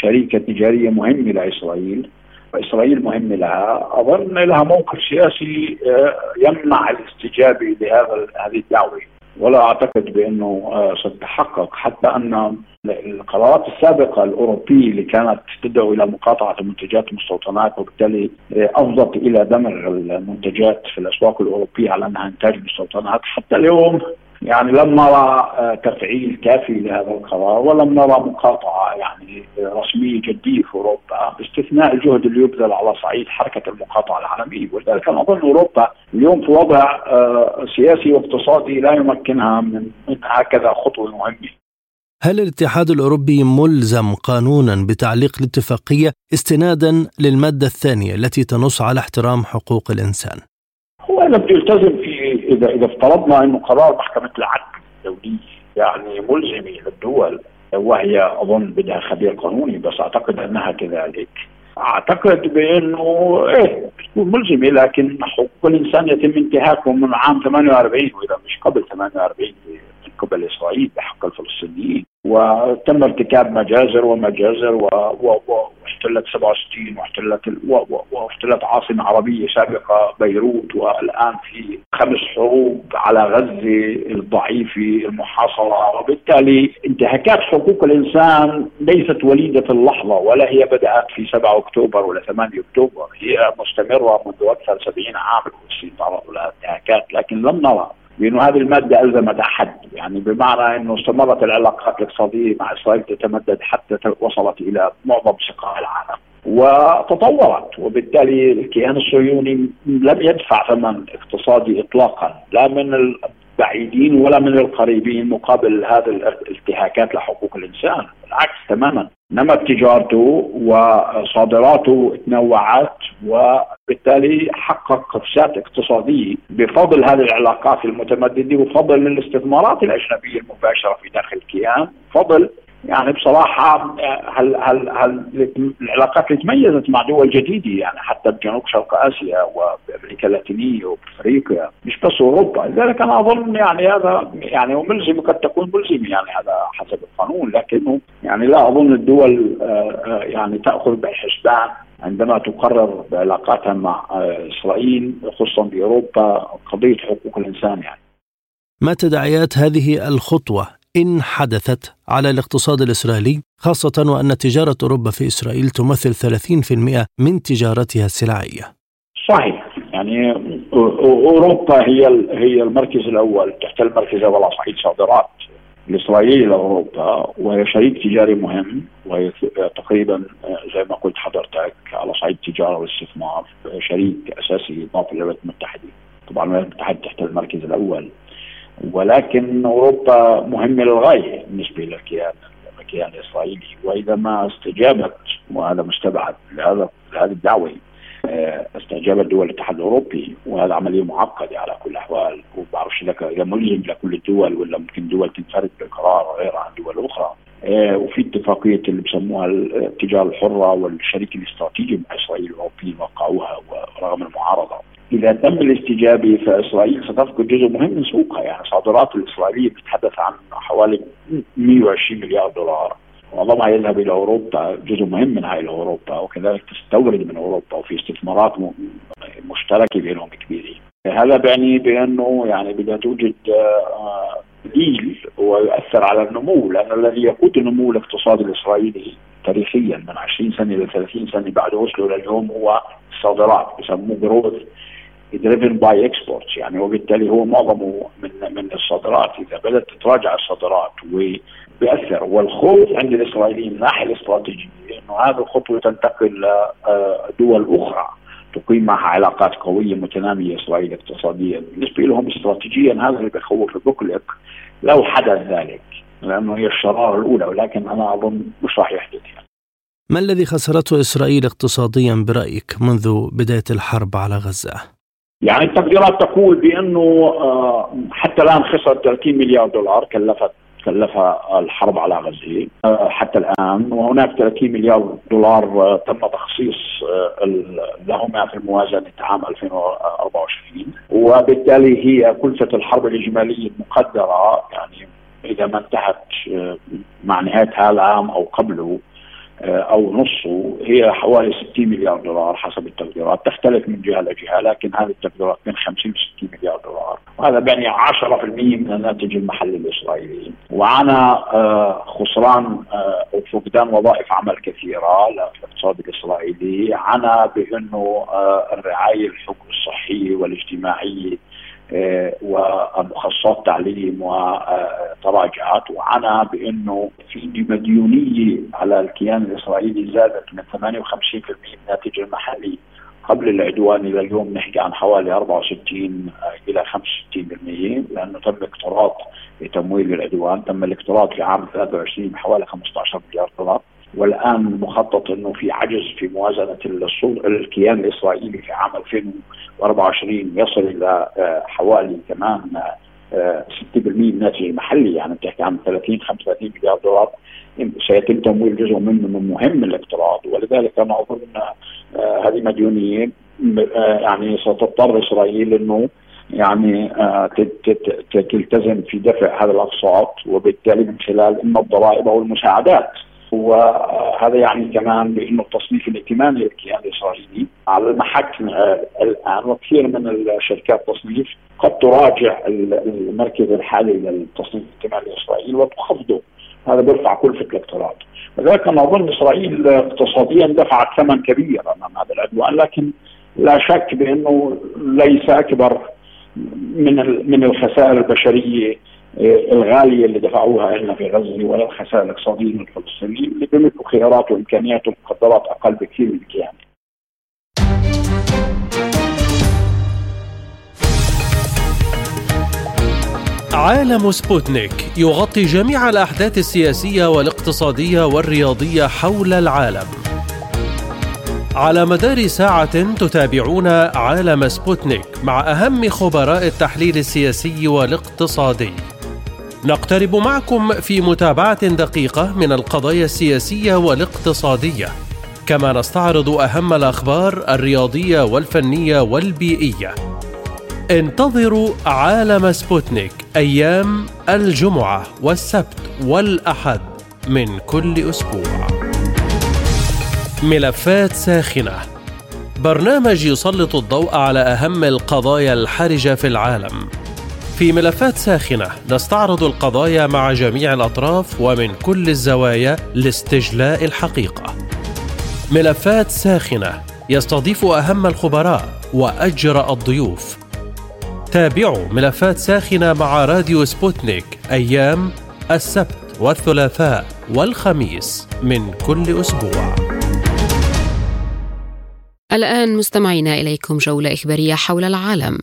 شريكة تجارية مهمة لإسرائيل وإسرائيل مهم لها. أظن لها موقف سياسي آه، يمنع الاستجابة لهذا هذه الدعوة. ولا أعتقد بأنه آه، ستتحقق حتى أن القرارات السابقة الأوروبية اللي كانت تدعو إلى مقاطعة منتجات المستوطنات وبالتالي آه، أفضت إلى دمر المنتجات في الأسواق الأوروبية على أنها إنتاج مستوطنات. حتى اليوم يعني لم نرى آه، تفعيل كافي لهذا القرار ولم نرى مقاطعة يعني رسمية جدية في أوروبا باستثناء الجهد اللي يبذل على صعيد حركة المقاطعة العالمية ولذلك أنا أظن أوروبا اليوم في وضع آه، سياسي واقتصادي لا يمكنها من هكذا خطوه مهمة. هل الاتحاد الأوروبي ملزم قانونا بتعليق الاتفاقية استنادا للمادة الثانية التي تنص على احترام حقوق الإنسان؟ هو بده يلتزم في إذا إذا افترضنا إنه قرار محكمة العدل الدوليه يعني ملزمه للدول وهي أظن بدها خبير قانوني بس أعتقد أنها كذلك. أعتقد بإنه إيه بتكون ملزمه لكن حقوق الانسان يتم انتهاكهم من عام 48 وإذا مش قبل 48 من قبل إسرائيل بحق الفلسطينيين. وتم ارتكاب مجازر ومجازر واحتلت 67 واحتلت واحتلت عاصمة عربية سابقة بيروت والآن في خمس حروب على غزة الضعيفة المحاصرة. وبالتالي انتهاكات حقوق الإنسان ليست وليدة اللحظة ولا هي بدأت في 7 أكتوبر ولا 8 أكتوبر. هي مستمرة منذ أكثر 70 عام. الفلسطينيين تعرضوا لها انتهاكات لكن لم نرى بانه هذه المادة ألزمت أحد. يعني بمعنى إنه استمرت العلاقات الاقتصاديه مع إسرائيل تتمدد حتى وصلت إلى معظم سقاع العالم. وتطورت وبالتالي الكيان الصهيوني لم يدفع ثمن اقتصادي اطلاقا لا من البعيدين ولا من القريبين مقابل هذه الانتهاكات لحقوق الإنسان. بالعكس تماما. نمت تجارته وصادراته تنوعت وبالتالي حقق قفزات اقتصادية بفضل هذه العلاقات المتمددة وفضل الاستثمارات الأجنبية المباشرة في داخل الكيان. فضل يعني بصراحة هل هل هل العلاقات اللي تميزت مع دول جديدة يعني حتى بجنوب شرق آسيا وبأمريكا اللاتينية وبأفريقيا مش بس أوروبا. لذلك أنا أظن يعني هذا يعني وملزم قد تكون ملزمة يعني هذا حسب القانون. لكنه يعني لا أظن الدول آه، آه، يعني تأخذ بالحسبان عندما تقرر بعلاقاتها مع آه، إسرائيل خصوصا بأوروبا قضية حقوق الإنسان يعني. ما تداعيات هذه الخطوة؟ إن حدثت على الاقتصاد الإسرائيلي خاصة وأن تجارة أوروبا في إسرائيل تمثل 30% من تجارتها السلعية. صحيح. يعني أوروبا هي هي المركز الأول تحت المركز الأول على صعيد صادرات. الإسرائيلية لأوروبا وهي شريك تجاري مهم وهي تقريبا زي ما قلت حضرتك على صعيد التجارة والاستثمار شريك أساسي إضافة للولايات المتحدة. طبعا الولايات المتحدة تحت المركز الأول. ولكن أوروبا مهمة للغاية بالنسبة للكيان الكيان الإسرائيلي. وإذا ما استجابت وهذا مستبعد لهذا لهذه الدعوة آه، استجابت دول الاتحاد الأوروبي وهذا عملية معقدة على كل الأحوال. وبعرفش لك إذا ملزم لكل الدول ولا ممكن دول تنفرد بالقرار غير عن دول أخرى. آه، وفي اتفاقية اللي بسموها التجاره الحرة والشريك الاستراتيجي مع إسرائيل الاوروبيين وقعوها ورغم المعارضة. اذا تم الاستجابة فاسرائيل ستفقد جزء مهم من سوقها. يعني الصادرات الإسرائيلية بتتحدث عن حوالي 120 مليار دولار. معظمها يذهب إلى أوروبا. جزء مهم من هاي اوروبا وكذلك تستورد من أوروبا. وفي استثمارات مشتركة بينهم كبيرة. هذا بيعني بأنه يعني بدها توجد بديل آه، ويؤثر على النمو. لأن الذي يقود النمو الاقتصادي الإسرائيلي تاريخيا من 20 سنة إلى 30 سنة بعد وصلوا لليوم هو الصادرات. بسموه growth driven by exports يعني وبالتالي هو معظمه من من الصادرات إذا بدأت تتراجع الصادرات وبيأثر والخوف عند الإسرائيليين من الناحيه الاستراتيجية إنه هذه الخطوة تنتقل لدول أخرى تقيم معها علاقات قوية متنامية إسرائيل اقتصاديا بالنسبة لهم استراتيجيا هذا اللي بخوف بقلق لو حدث ذلك لأنه هي الشرارة الأولى ولكن أنا أظن مش راح يحدث يعني. ما الذي خسرته إسرائيل اقتصاديا برأيك منذ بداية الحرب على غزة؟ يعني التقديرات تقول بأنه آه، حتى الآن خسر 30 مليار دولار كلفت كلفها الحرب على غزة. آه، حتى الآن وهناك 30 مليار دولار آه، تم تخصيص لهما في الموازنه عام 2024 وبالتالي هي كلفة الحرب الإجمالية المقدرة يعني إذا ما انتهت مع نهايه هذا العام أو قبله أو نصه هي حوالي 60 مليار دولار حسب التقديرات. تختلف من جهة لجهه لكن هذه التقديرات بين 50 و 60 مليار دولار. وهذا بيعني 10% من الناتج المحلي الإسرائيلي. وعانى آه، خسران آه، وفقدان وظائف عمل كثيرة للاقتصاد الإسرائيلي. عانى بانه الرعاية الصحيه والاجتماعيه آه، ومخصصات تعليم وتراجعت وعنى بأنه في مديونيه على الكيان الإسرائيلي زادت من 58% من الناتج المحلي قبل العدوان إلى اليوم نحكي عن حوالي 64 إلى 65% لأنه تم اقتراض لتمويل العدوان، تم الاقتراض في عام 23 بحوالي 15 مليار دولار. والآن مخطط إنه في عجز في موازنة الكيان الإسرائيلي في عام 2024 يصل إلى آه، حوالي كمان 6% آه، من الناتج المحلي. يعني بتحكي عن 30 35 مليار دولار. سيتم تمويل جزء منه من مهم الاقتراض. ولذلك أنا أظن آه، هذه مديونية يعني ستضطر إسرائيل إنه يعني تلتزم في دفع هذا الأقساط. وبالتالي من خلال اما الضرائب أو المساعدات وهذا يعني كمان بإنه التصنيف الائتماني للكيان الإسرائيلي على المحك الآن وكثير من الشركات التصنيف قد تراجع المركز الحالي للتصنيف الائتماني الاسرائيلي وتخفضه. هذا بيرفع كلفه الاقتراض لذلك أنا أظن إسرائيل اقتصاديا دفعت ثمن كبير أمام هذا العدوان لكن لا شك بأنه ليس أكبر من من الخسائر البشرية الغالية اللي دفعوها لنا في غزة ولا الخسائر الاقتصادية للفلسطينيين اللي بيملكوا خيارات وإمكانيات ومقدرات أقل بكثير من الكيان. عالم سبوتنيك يغطي جميع الأحداث السياسية والاقتصادية والرياضية حول العالم على مدار ساعة تتابعون عالم سبوتنيك مع أهم خبراء التحليل السياسي والاقتصادي. نقترب معكم في متابعة دقيقة من القضايا السياسية والاقتصادية، كما نستعرض أهم الأخبار الرياضية والفنية والبيئية. انتظروا عالم سبوتنيك أيام الجمعة والسبت والأحد من كل أسبوع. ملفات ساخنة برنامج يسلط الضوء على أهم القضايا الحرجة في العالم. في ملفات ساخنة نستعرض القضايا مع جميع الأطراف ومن كل الزوايا لاستجلاء الحقيقة. ملفات ساخنة يستضيف أهم الخبراء وأجرأ الضيوف. تابعوا ملفات ساخنة مع راديو سبوتنيك أيام السبت والثلاثاء والخميس من كل أسبوع. الآن مستمعينا إليكم جولة إخبارية حول العالم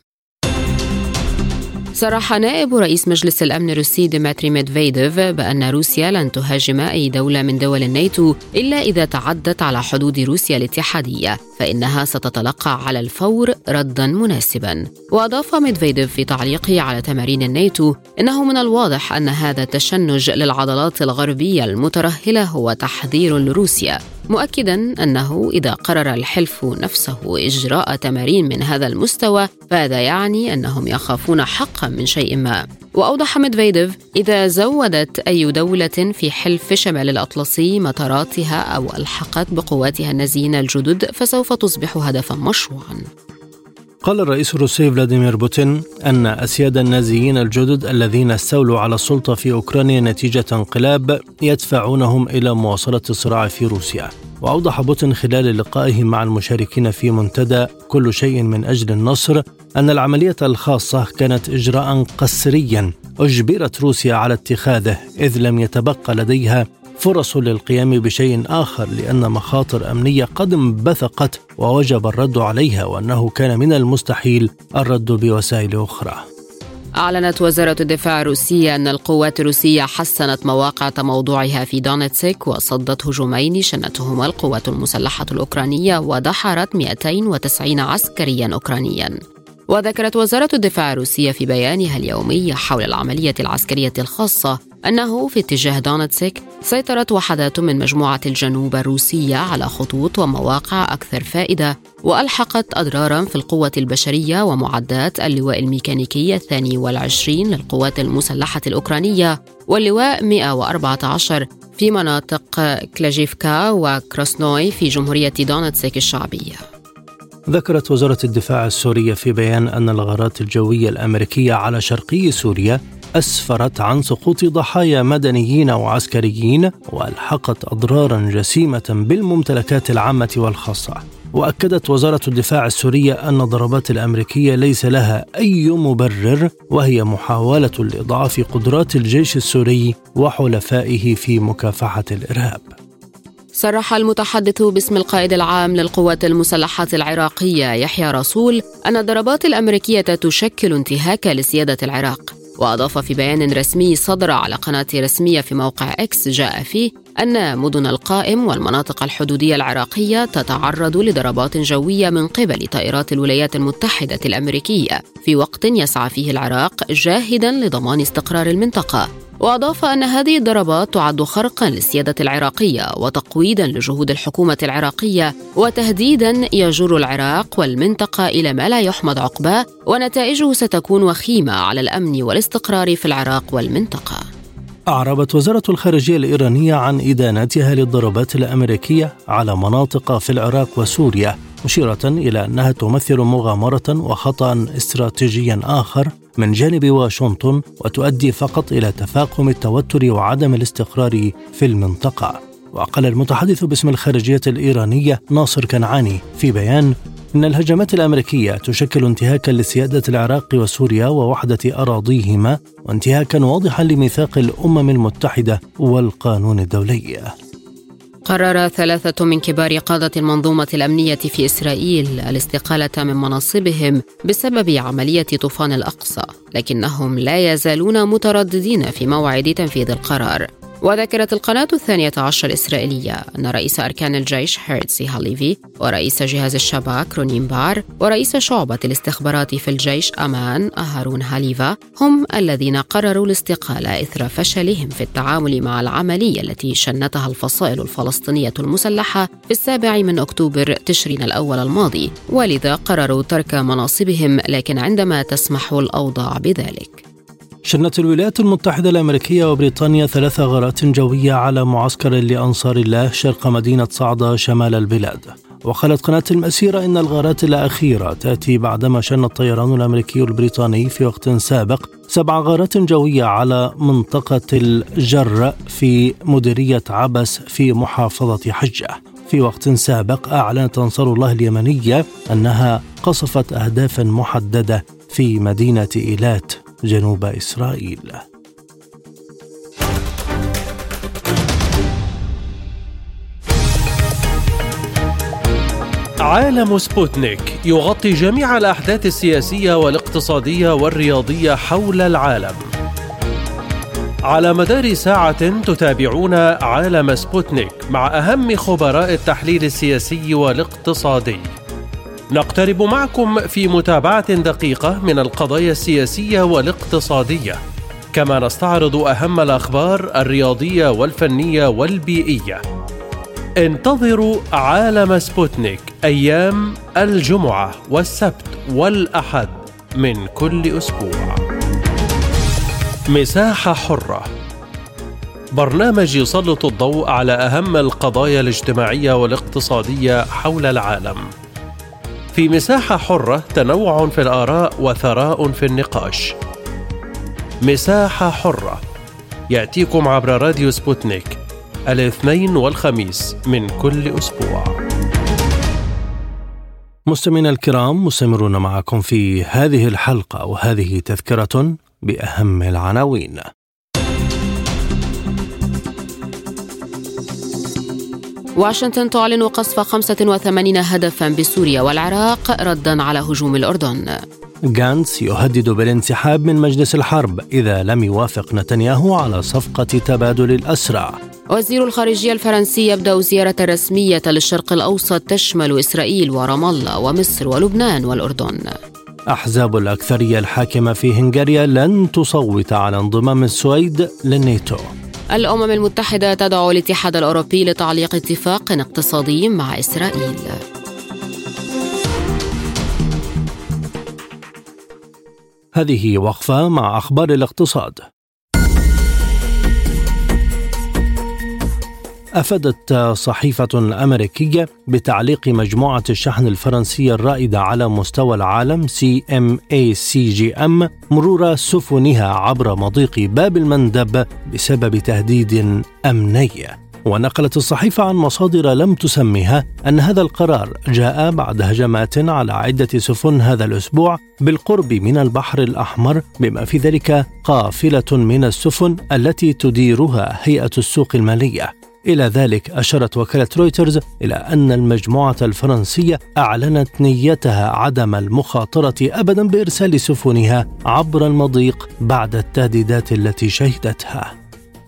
صرح نائب رئيس مجلس الأمن الروسي ديمتري ميدفيديف بأن روسيا لن تهاجم أي دولة من دول الناتو إلا إذا تعدت على حدود روسيا الاتحادية فإنها ستتلقى على الفور ردا مناسبا. وأضاف ميدفيديف في تعليقه على تمارين الناتو إنه من الواضح أن هذا التشنج للعضلات الغربية المترهلة هو تحذير لروسيا. مؤكدا أنه إذا قرر الحلف نفسه إجراء تمارين من هذا المستوى فهذا يعني أنهم يخافون حقا من شيء ما. وأوضح ميدفيديف إذا زودت أي دولة في حلف شمال الأطلسي مطاراتها أو ألحقت بقواتها النازيين الجدد فسوف تصبح هدفا مشروعا. قال الرئيس الروسي فلاديمير بوتين أن أسياد النازيين الجدد الذين استولوا على السلطة في أوكرانيا نتيجة انقلاب يدفعونهم إلى مواصلة الصراع في روسيا. وأوضح بوتين خلال لقائه مع المشاركين في منتدى كل شيء من أجل النصر أن العملية الخاصة كانت إجراء قسريا أجبرت روسيا على اتخاذه إذ لم يتبقى لديها فرص للقيام بشيء آخر لأن مخاطر أمنية قد انبثقت ووجب الرد عليها وأنه كان من المستحيل الرد بوسائل أخرى. أعلنت وزارة الدفاع الروسية أن القوات الروسية حسنت مواقع تموضعها في دونتسك وصدت هجومين شنتهما القوات المسلحة الأوكرانية ودحرت 290 عسكريا أوكرانيا. وذكرت وزارة الدفاع الروسية في بيانها اليومي حول العملية العسكرية الخاصة أنه في اتجاه دونتسك سيطرت وحدات من مجموعة الجنوب الروسية على خطوط ومواقع أكثر فائدة وألحقت أضرارا في القوة البشرية ومعدات اللواء الميكانيكي الثاني والعشرين للقوات المسلحة الأوكرانية واللواء 114 في مناطق كلاجيفكا وكروسنوي في جمهورية دونتسك الشعبية. ذكرت وزارة الدفاع السورية في بيان أن الغارات الجوية الأمريكية على شرقي سوريا أسفرت عن سقوط ضحايا مدنيين وعسكريين وألحقت أضرارا جسيمة بالممتلكات العامة والخاصة. وأكدت وزارة الدفاع السورية أن الضربات الأمريكية ليس لها أي مبرر وهي محاولة لإضعاف قدرات الجيش السوري وحلفائه في مكافحة الإرهاب. صرح المتحدث باسم القائد العام للقوات المسلحة العراقية يحيى رسول أن الضربات الأمريكية تشكل انتهاكا لسيادة العراق. وأضاف في بيان رسمي صدر على قناة رسمية في موقع إكس جاء فيه أن مدن القائم والمناطق الحدودية العراقية تتعرض لضربات جوية من قبل طائرات الولايات المتحدة الأمريكية. في وقت يسعى فيه العراق جاهدا لضمان استقرار المنطقة. وأضاف أن هذه الضربات تعد خرقا للسيادة العراقية وتقويضا لجهود الحكومة العراقية. وتهديدا يجر العراق والمنطقة إلى ما لا يحمد عقباه. ونتائجه ستكون وخيمة على الأمن والاستقرار في العراق والمنطقة. أعربت وزارة الخارجية الإيرانية عن إدانتها للضربات الأمريكية على مناطق في العراق وسوريا مشيرة إلى أنها تمثل مغامرة وخطأ استراتيجيا آخر من جانب واشنطن وتؤدي فقط إلى تفاقم التوتر وعدم الاستقرار في المنطقة. وقال المتحدث باسم الخارجية الإيرانية ناصر كنعاني في بيان إن الهجمات الأمريكية تشكل انتهاكا لسيادة العراق وسوريا ووحدة أراضيهما وانتهاكا واضحا لميثاق الأمم المتحدة والقانون الدولي قرر ثلاثة من كبار قادة المنظومة الأمنية في إسرائيل الاستقالة من مناصبهم بسبب عملية طوفان الأقصى، لكنهم لا يزالون مترددين في موعد تنفيذ القرار. وذكرت القناة الثانية عشر الإسرائيلية أن رئيس أركان الجيش هيرتسي هاليفي ورئيس جهاز الشباك رونين بار ورئيس شعبة الاستخبارات في الجيش أمان هارون هاليفا هم الذين قرروا الاستقالة إثر فشلهم في التعامل مع العملية التي شنتها الفصائل الفلسطينية المسلحة في السابع من أكتوبر تشرين الأول الماضي ولذا قرروا ترك مناصبهم لكن عندما تسمح الأوضاع بذلك. شنت الولايات المتحدة الأمريكية وبريطانيا ثلاث غارات جوية على معسكر لأنصار الله شرق مدينة صعدة شمال البلاد. وقالت قناة المسيرة إن الغارات الأخيرة تأتي بعدما شن الطيران الأمريكي البريطاني في وقت سابق سبع غارات جوية على منطقة الجر في مديرية عبس في محافظة حجة. في وقت سابق أعلنت أنصار الله اليمنية أنها قصفت أهدافا محددة في مدينة إيلات. جنوب إسرائيل. عالم سبوتنيك يغطي جميع الأحداث السياسية والاقتصادية والرياضية حول العالم. على مدار الساعة تتابعون عالم سبوتنيك مع أهم خبراء التحليل السياسي والاقتصادي. نقترب معكم في متابعة دقيقة من القضايا السياسية والاقتصادية. كما نستعرض أهم الأخبار الرياضية والفنية والبيئية. انتظروا عالم سبوتنيك أيام الجمعة والسبت والأحد من كل أسبوع. مساحة حرة. برنامج يسلط الضوء على أهم القضايا الاجتماعية والاقتصادية حول العالم. في مساحة حرة تنوع في الآراء وثراء في النقاش. مساحة حرة يأتيكم عبر راديو سبوتنيك الاثنين والخميس من كل أسبوع. مستمعينا الكرام مستمرون معكم في هذه الحلقة وهذه تذكرة بأهم العناوين. واشنطن تعلن قصف 85 هدفا بسوريا والعراق ردا على هجوم الأردن. غانتس يهدد بالانسحاب من مجلس الحرب إذا لم يوافق نتنياهو على صفقة تبادل الأسرى. وزير الخارجية الفرنسي يبدأ زيارة رسمية للشرق الأوسط تشمل إسرائيل ورام الله ومصر ولبنان والأردن. أحزاب الأكثرية الحاكمة في هنغاريا لن تصوت على انضمام السويد للناتو. الأمم المتحدة تدعو الاتحاد الأوروبي لتعليق اتفاق اقتصادي مع إسرائيل. هذه وقفة مع أخبار الاقتصاد. أفادت صحيفة أمريكية بتعليق مجموعة الشحن الفرنسية الرائدة على مستوى العالم CMA-CGM مرور سفنها عبر مضيق باب المندب بسبب تهديد أمني. ونقلت الصحيفة عن مصادر لم تسمها أن هذا القرار جاء بعد هجمات على عدة سفن هذا الأسبوع بالقرب من البحر الأحمر بما في ذلك قافلة من السفن التي تديرها هيئة السوق المالية. إلى ذلك أشارت وكالة رويترز إلى أن المجموعة الفرنسية أعلنت نيتها عدم المخاطرة أبدا بإرسال سفنها عبر المضيق بعد التهديدات التي شهدتها.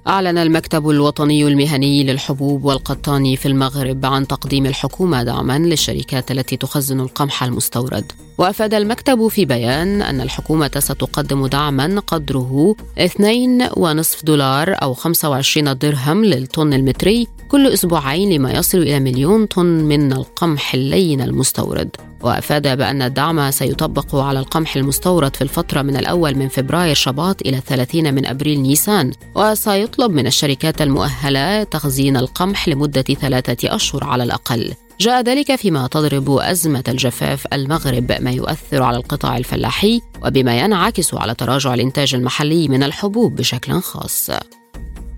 أعلن المكتب الوطني المهني للحبوب والقطان في المغرب عن تقديم الحكومة دعما للشركات التي تخزن القمح المستورد. وأفاد المكتب في بيان أن الحكومة ستقدم دعما قدره 2.5 دولار أو 25 درهم للطن المتري كل أسبوعين لما يصل إلى مليون طن من القمح اللين المستورد. وأفاد بأن الدعم سيطبق على القمح المستورد في الفترة من الأول من فبراير شباط إلى 30 من أبريل نيسان. وسيطلب من الشركات المؤهلة تخزين القمح لمدة ثلاثة أشهر على الأقل. جاء ذلك فيما تضرب أزمة الجفاف المغرب ما يؤثر على القطاع الفلاحي وبما ينعكس على تراجع الإنتاج المحلي من الحبوب بشكل خاص.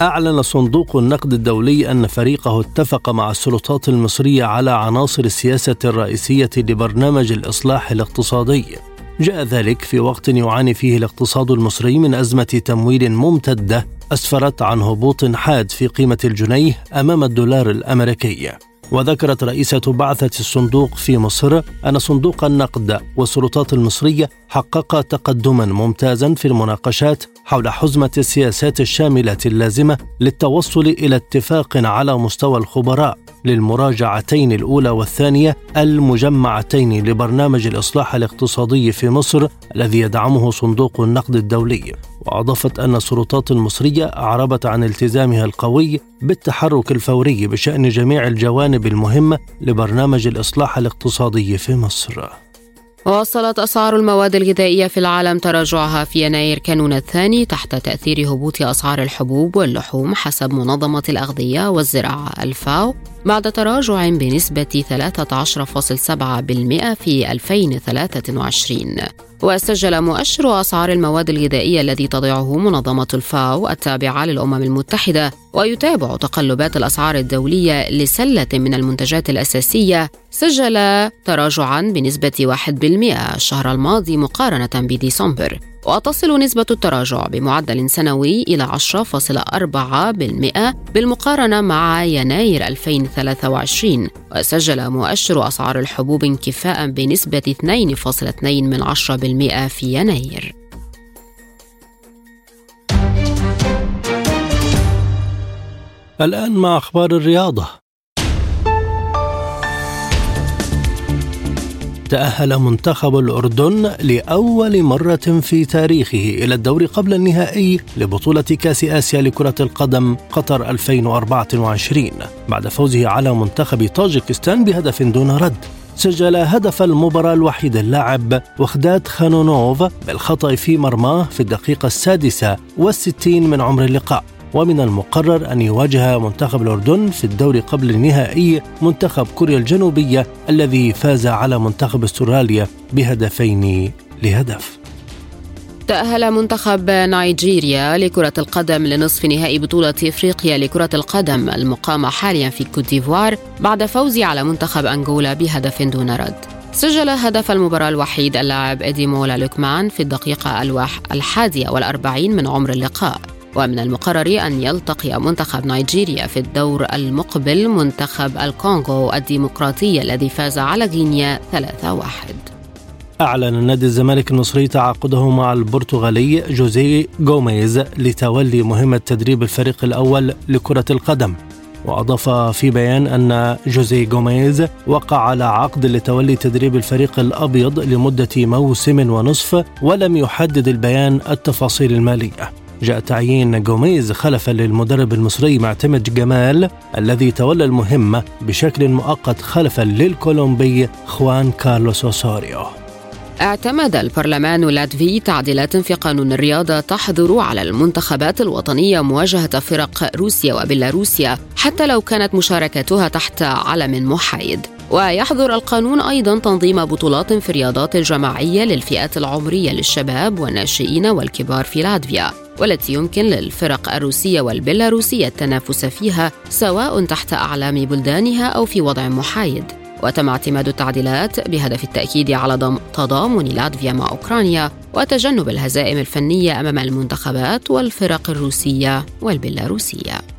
أعلن صندوق النقد الدولي أن فريقه اتفق مع السلطات المصرية على عناصر السياسة الرئيسية لبرنامج الإصلاح الاقتصادي. جاء ذلك في وقت يعاني فيه الاقتصاد المصري من أزمة تمويل ممتدة أسفرت عن هبوط حاد في قيمة الجنيه أمام الدولار الأمريكي. وذكرت رئيسة بعثة الصندوق في مصر أن صندوق النقد والسلطات المصرية حقق تقدما ممتازا في المناقشات حول حزمة السياسات الشاملة اللازمة للتوصل إلى اتفاق على مستوى الخبراء للمراجعتين الأولى والثانية المجمعتين لبرنامج الإصلاح الاقتصادي في مصر الذي يدعمه صندوق النقد الدولي. وأضافت أن السلطات المصرية أعربت عن التزامها القوي بالتحرك الفوري بشأن جميع الجوانب المهمة لبرنامج الإصلاح الاقتصادي في مصر. واصلت أسعار المواد الغذائية في العالم تراجعها في يناير كانون الثاني تحت تأثير هبوط أسعار الحبوب واللحوم حسب منظمة الأغذية والزراعة الفاو بعد تراجع بنسبة 13.7% في 2023 وسجل مؤشر أسعار المواد الغذائية الذي تضعه منظمة الفاو التابعة للأمم المتحدة ويتابع تقلبات الأسعار الدولية لسلة من المنتجات الأساسية. سجل تراجعا بنسبة 1% الشهر الماضي مقارنة بديسمبر. وتصل نسبة التراجع بمعدل سنوي إلى 10.4% بالمقارنة مع يناير 2023 وسجل مؤشر أسعار الحبوب انكفاء بنسبة 2.2% في يناير. الآن مع أخبار الرياضة. تأهل منتخب الأردن لأول مرة في تاريخه إلى الدور قبل النهائي لبطولة كأس آسيا لكرة القدم قطر 2024 بعد فوزه على منتخب طاجكستان بهدف دون رد سجل هدف المباراة الوحيد اللاعب وخداد خانونوف بالخطأ في مرماه في الدقيقة السادسة والستين من عمر اللقاء. ومن المقرر أن يواجه منتخب الأردن في الدور قبل النهائي منتخب كوريا الجنوبية الذي فاز على منتخب استراليا بهدفين لهدف تأهل منتخب نيجيريا لكرة القدم لنصف نهائي بطولة إفريقيا لكرة القدم المقامة حاليا في كوت ديفوار بعد فوزه على منتخب أنغولا بهدف دون رد. سجل هدف المباراة الوحيد اللاعب إديمولا لوكمان في الدقيقة الحادية والأربعين من عمر اللقاء ومن المقرر أن يلتقي منتخب نيجيريا في الدور المقبل منتخب الكونغو الديمقراطي الذي فاز على غينيا 3-1 أعلن نادي الزمالك المصري تعاقده مع البرتغالي جوزيه غوميز لتولي مهمة تدريب الفريق الأول لكرة القدم. وأضاف في بيان أن جوزيه غوميز وقع على عقد لتولي تدريب الفريق الأبيض لمدة موسم ونصف ولم يحدد البيان التفاصيل المالية. جاء تعيين جوميز خلفا للمدرب المصري معتمد جمال الذي تولى المهمة بشكل مؤقت خلفا للكولومبي خوان كارلوس أوسوريو اعتمد البرلمان اللاتفي تعديلات في قانون الرياضة تحظر على المنتخبات الوطنية مواجهة فرق روسيا وبيلاروسيا حتى لو كانت مشاركتها تحت علم محايد. ويحظر القانون أيضا تنظيم بطولات في الرياضات الجماعية للفئات العمرية للشباب والناشئين والكبار في لاتفيا والتي يمكن للفرق الروسية والبيلاروسية التنافس فيها سواء تحت أعلام بلدانها أو في وضع محايد. وتم اعتماد التعديلات بهدف التأكيد على تضامن لاتفيا مع أوكرانيا وتجنب الهزائم الفنية أمام المنتخبات والفرق الروسية والبيلاروسية.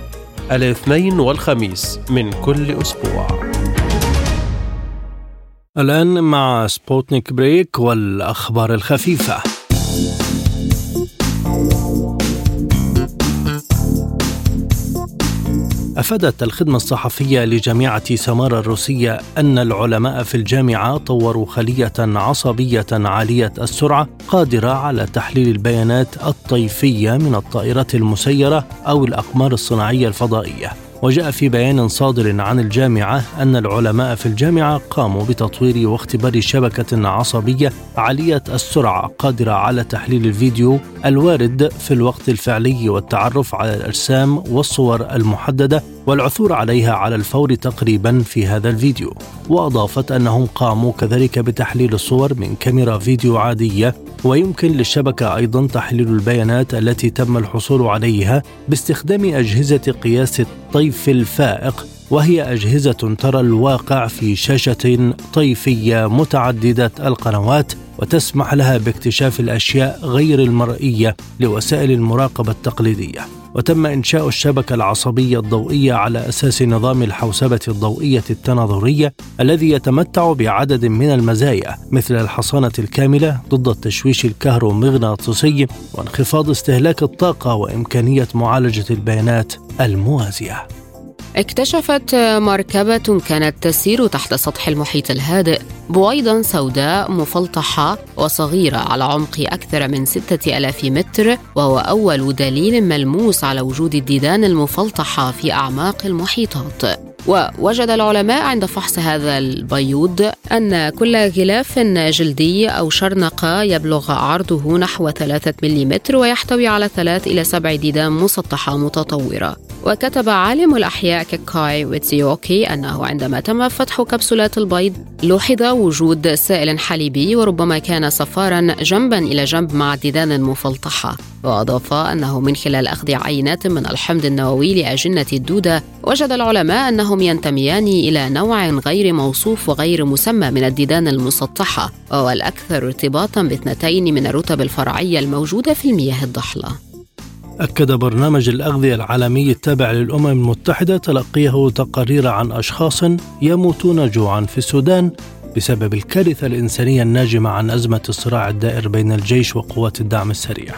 الاثنين والخميس من كل أسبوع. الآن مع سبوتنيك بريك والأخبار الخفيفة. أفادت الخدمة الصحفية لجامعة سمارا الروسية أن العلماء في الجامعة طوروا خلية عصبية عالية السرعة قادرة على تحليل البيانات الطيفية من الطائرات المسيرة أو الأقمار الصناعية الفضائية. وجاء في بيان صادر عن الجامعة أن العلماء في الجامعة قاموا بتطوير واختبار شبكة عصبية عالية السرعة قادرة على تحليل الفيديو الوارد في الوقت الفعلي والتعرف على الأجسام والصور المحددة والعثور عليها على الفور تقريبا في هذا الفيديو. وأضافت أنهم قاموا كذلك بتحليل الصور من كاميرا فيديو عادية ويمكن للشبكة أيضا تحليل البيانات التي تم الحصول عليها باستخدام أجهزة قياس الطيف الفائق وهي أجهزة ترى الواقع في شاشة طيفية متعددة القنوات وتسمح لها باكتشاف الأشياء غير المرئية لوسائل المراقبة التقليدية. وتم إنشاء الشبكة العصبية الضوئية على أساس نظام الحوسبة الضوئية التناظرية الذي يتمتع بعدد من المزايا مثل الحصانة الكاملة ضد التشويش الكهرومغناطيسي وانخفاض استهلاك الطاقة وإمكانية معالجة البيانات الموازية. اكتشفت مركبة كانت تسير تحت سطح المحيط الهادئ بيوضا سوداء مفلطحة وصغيرة على عمق أكثر من ستة ألاف متر وهو أول دليل ملموس على وجود الديدان المفلطحة في أعماق المحيطات. ووجد العلماء عند فحص هذا البيوض أن كل غلاف جلدي أو شرنقة يبلغ عرضه نحو ثلاثة ملم ويحتوي على ثلاث إلى سبع ديدان مسطحة متطورة. وكتب عالم الأحياء كاكاي ويتسيوكي أنه عندما تم فتح كبسولات البيض لوحظ وجود سائل حليبي وربما كان صفارا جنبا إلى جنب مع الديدان المفلطحة وأضاف أنه من خلال أخذ عينات من الحمض النووي لأجنة الدودة وجد العلماء أنهم ينتميان إلى نوع غير موصوف وغير مسمى من الديدان المسطحة وهو الأكثر ارتباطا باثنتين من الرتب الفرعية الموجودة في المياه الضحلة. أكد برنامج الأغذية العالمي التابع للأمم المتحدة تلقيه تقارير عن أشخاص يموتون جوعا في السودان بسبب الكارثة الإنسانية الناجمة عن أزمة الصراع الدائر بين الجيش وقوات الدعم السريع.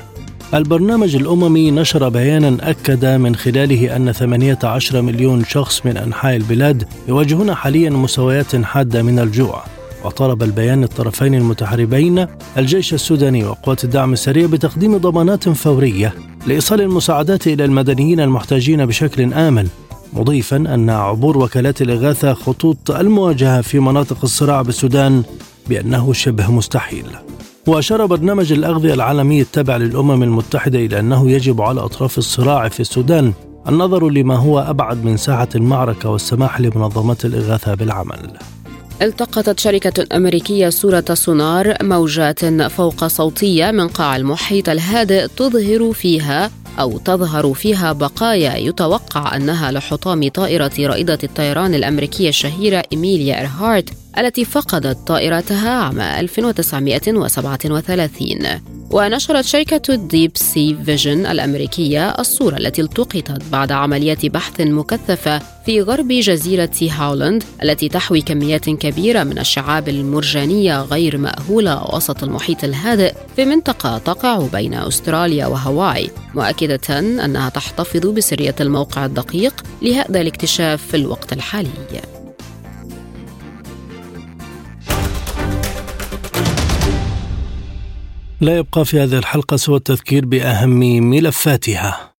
البرنامج الأممي نشر بيانا أكد من خلاله أن 18 مليون شخص من أنحاء البلاد يواجهون حاليا مستويات حادة من الجوع وطلب البيان الطرفين المتحاربين الجيش السوداني وقوات الدعم السريع بتقديم ضمانات فورية لإيصال المساعدات إلى المدنيين المحتاجين بشكل آمن مضيفا أن عبور وكالات الإغاثة خطوط المواجهة في مناطق الصراع بالسودان بأنه شبه مستحيل. وأشار برنامج الأغذية العالمي التابع للأمم المتحدة إلى أنه يجب على أطراف الصراع في السودان النظر لما هو أبعد من ساحة المعركة والسماح لمنظمات الإغاثة بالعمل. التقطت شركة أمريكية صورة سونار موجات فوق صوتية من قاع المحيط الهادئ تظهر فيها أو تظهر فيها بقايا يتوقع أنها لحطام طائرة رائدة الطيران الأمريكية الشهيرة إيميليا إيرهارت التي فقدت طائرتها عام 1937 ونشرت شركة Deep Sea Vision الأمريكية الصورة التي التقطت بعد عمليات بحث مكثفة في غرب جزيرة هاولاند التي تحوي كميات كبيرة من الشعاب المرجانية غير مأهولة وسط المحيط الهادئ في منطقة تقع بين أستراليا وهاواي. مؤكدة أنها تحتفظ بسرية الموقع الدقيق لهذا الاكتشاف في الوقت الحالي. لا يبقى في هذه الحلقة سوى التذكير بأهم ملفاتها.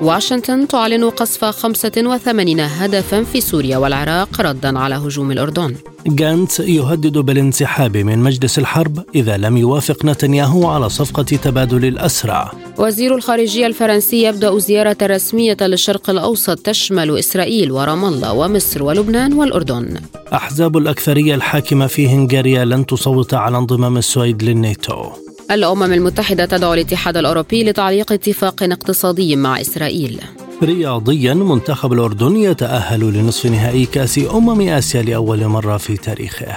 واشنطن تعلن قصف 85 هدفا في سوريا والعراق ردا على هجوم الأردن. جانتس يهدد بالانسحاب من مجلس الحرب إذا لم يوافق نتنياهو على صفقة تبادل الأسرى. وزير الخارجية الفرنسي يبدأ زيارة رسمية للشرق الأوسط تشمل إسرائيل ورام الله ومصر ولبنان والأردن. أحزاب الأكثرية الحاكمة في هنغاريا لن تصوت على انضمام السويد للناتو. الأمم المتحدة تدعو الاتحاد الأوروبي لتعليق اتفاق اقتصادي مع إسرائيل. رياضيا منتخب الأردن يتأهل لنصف نهائي كأس أمم آسيا لأول مرة في تاريخه.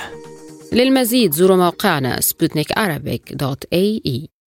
للمزيد زوروا موقعنا سبوتنيك دوت اي اي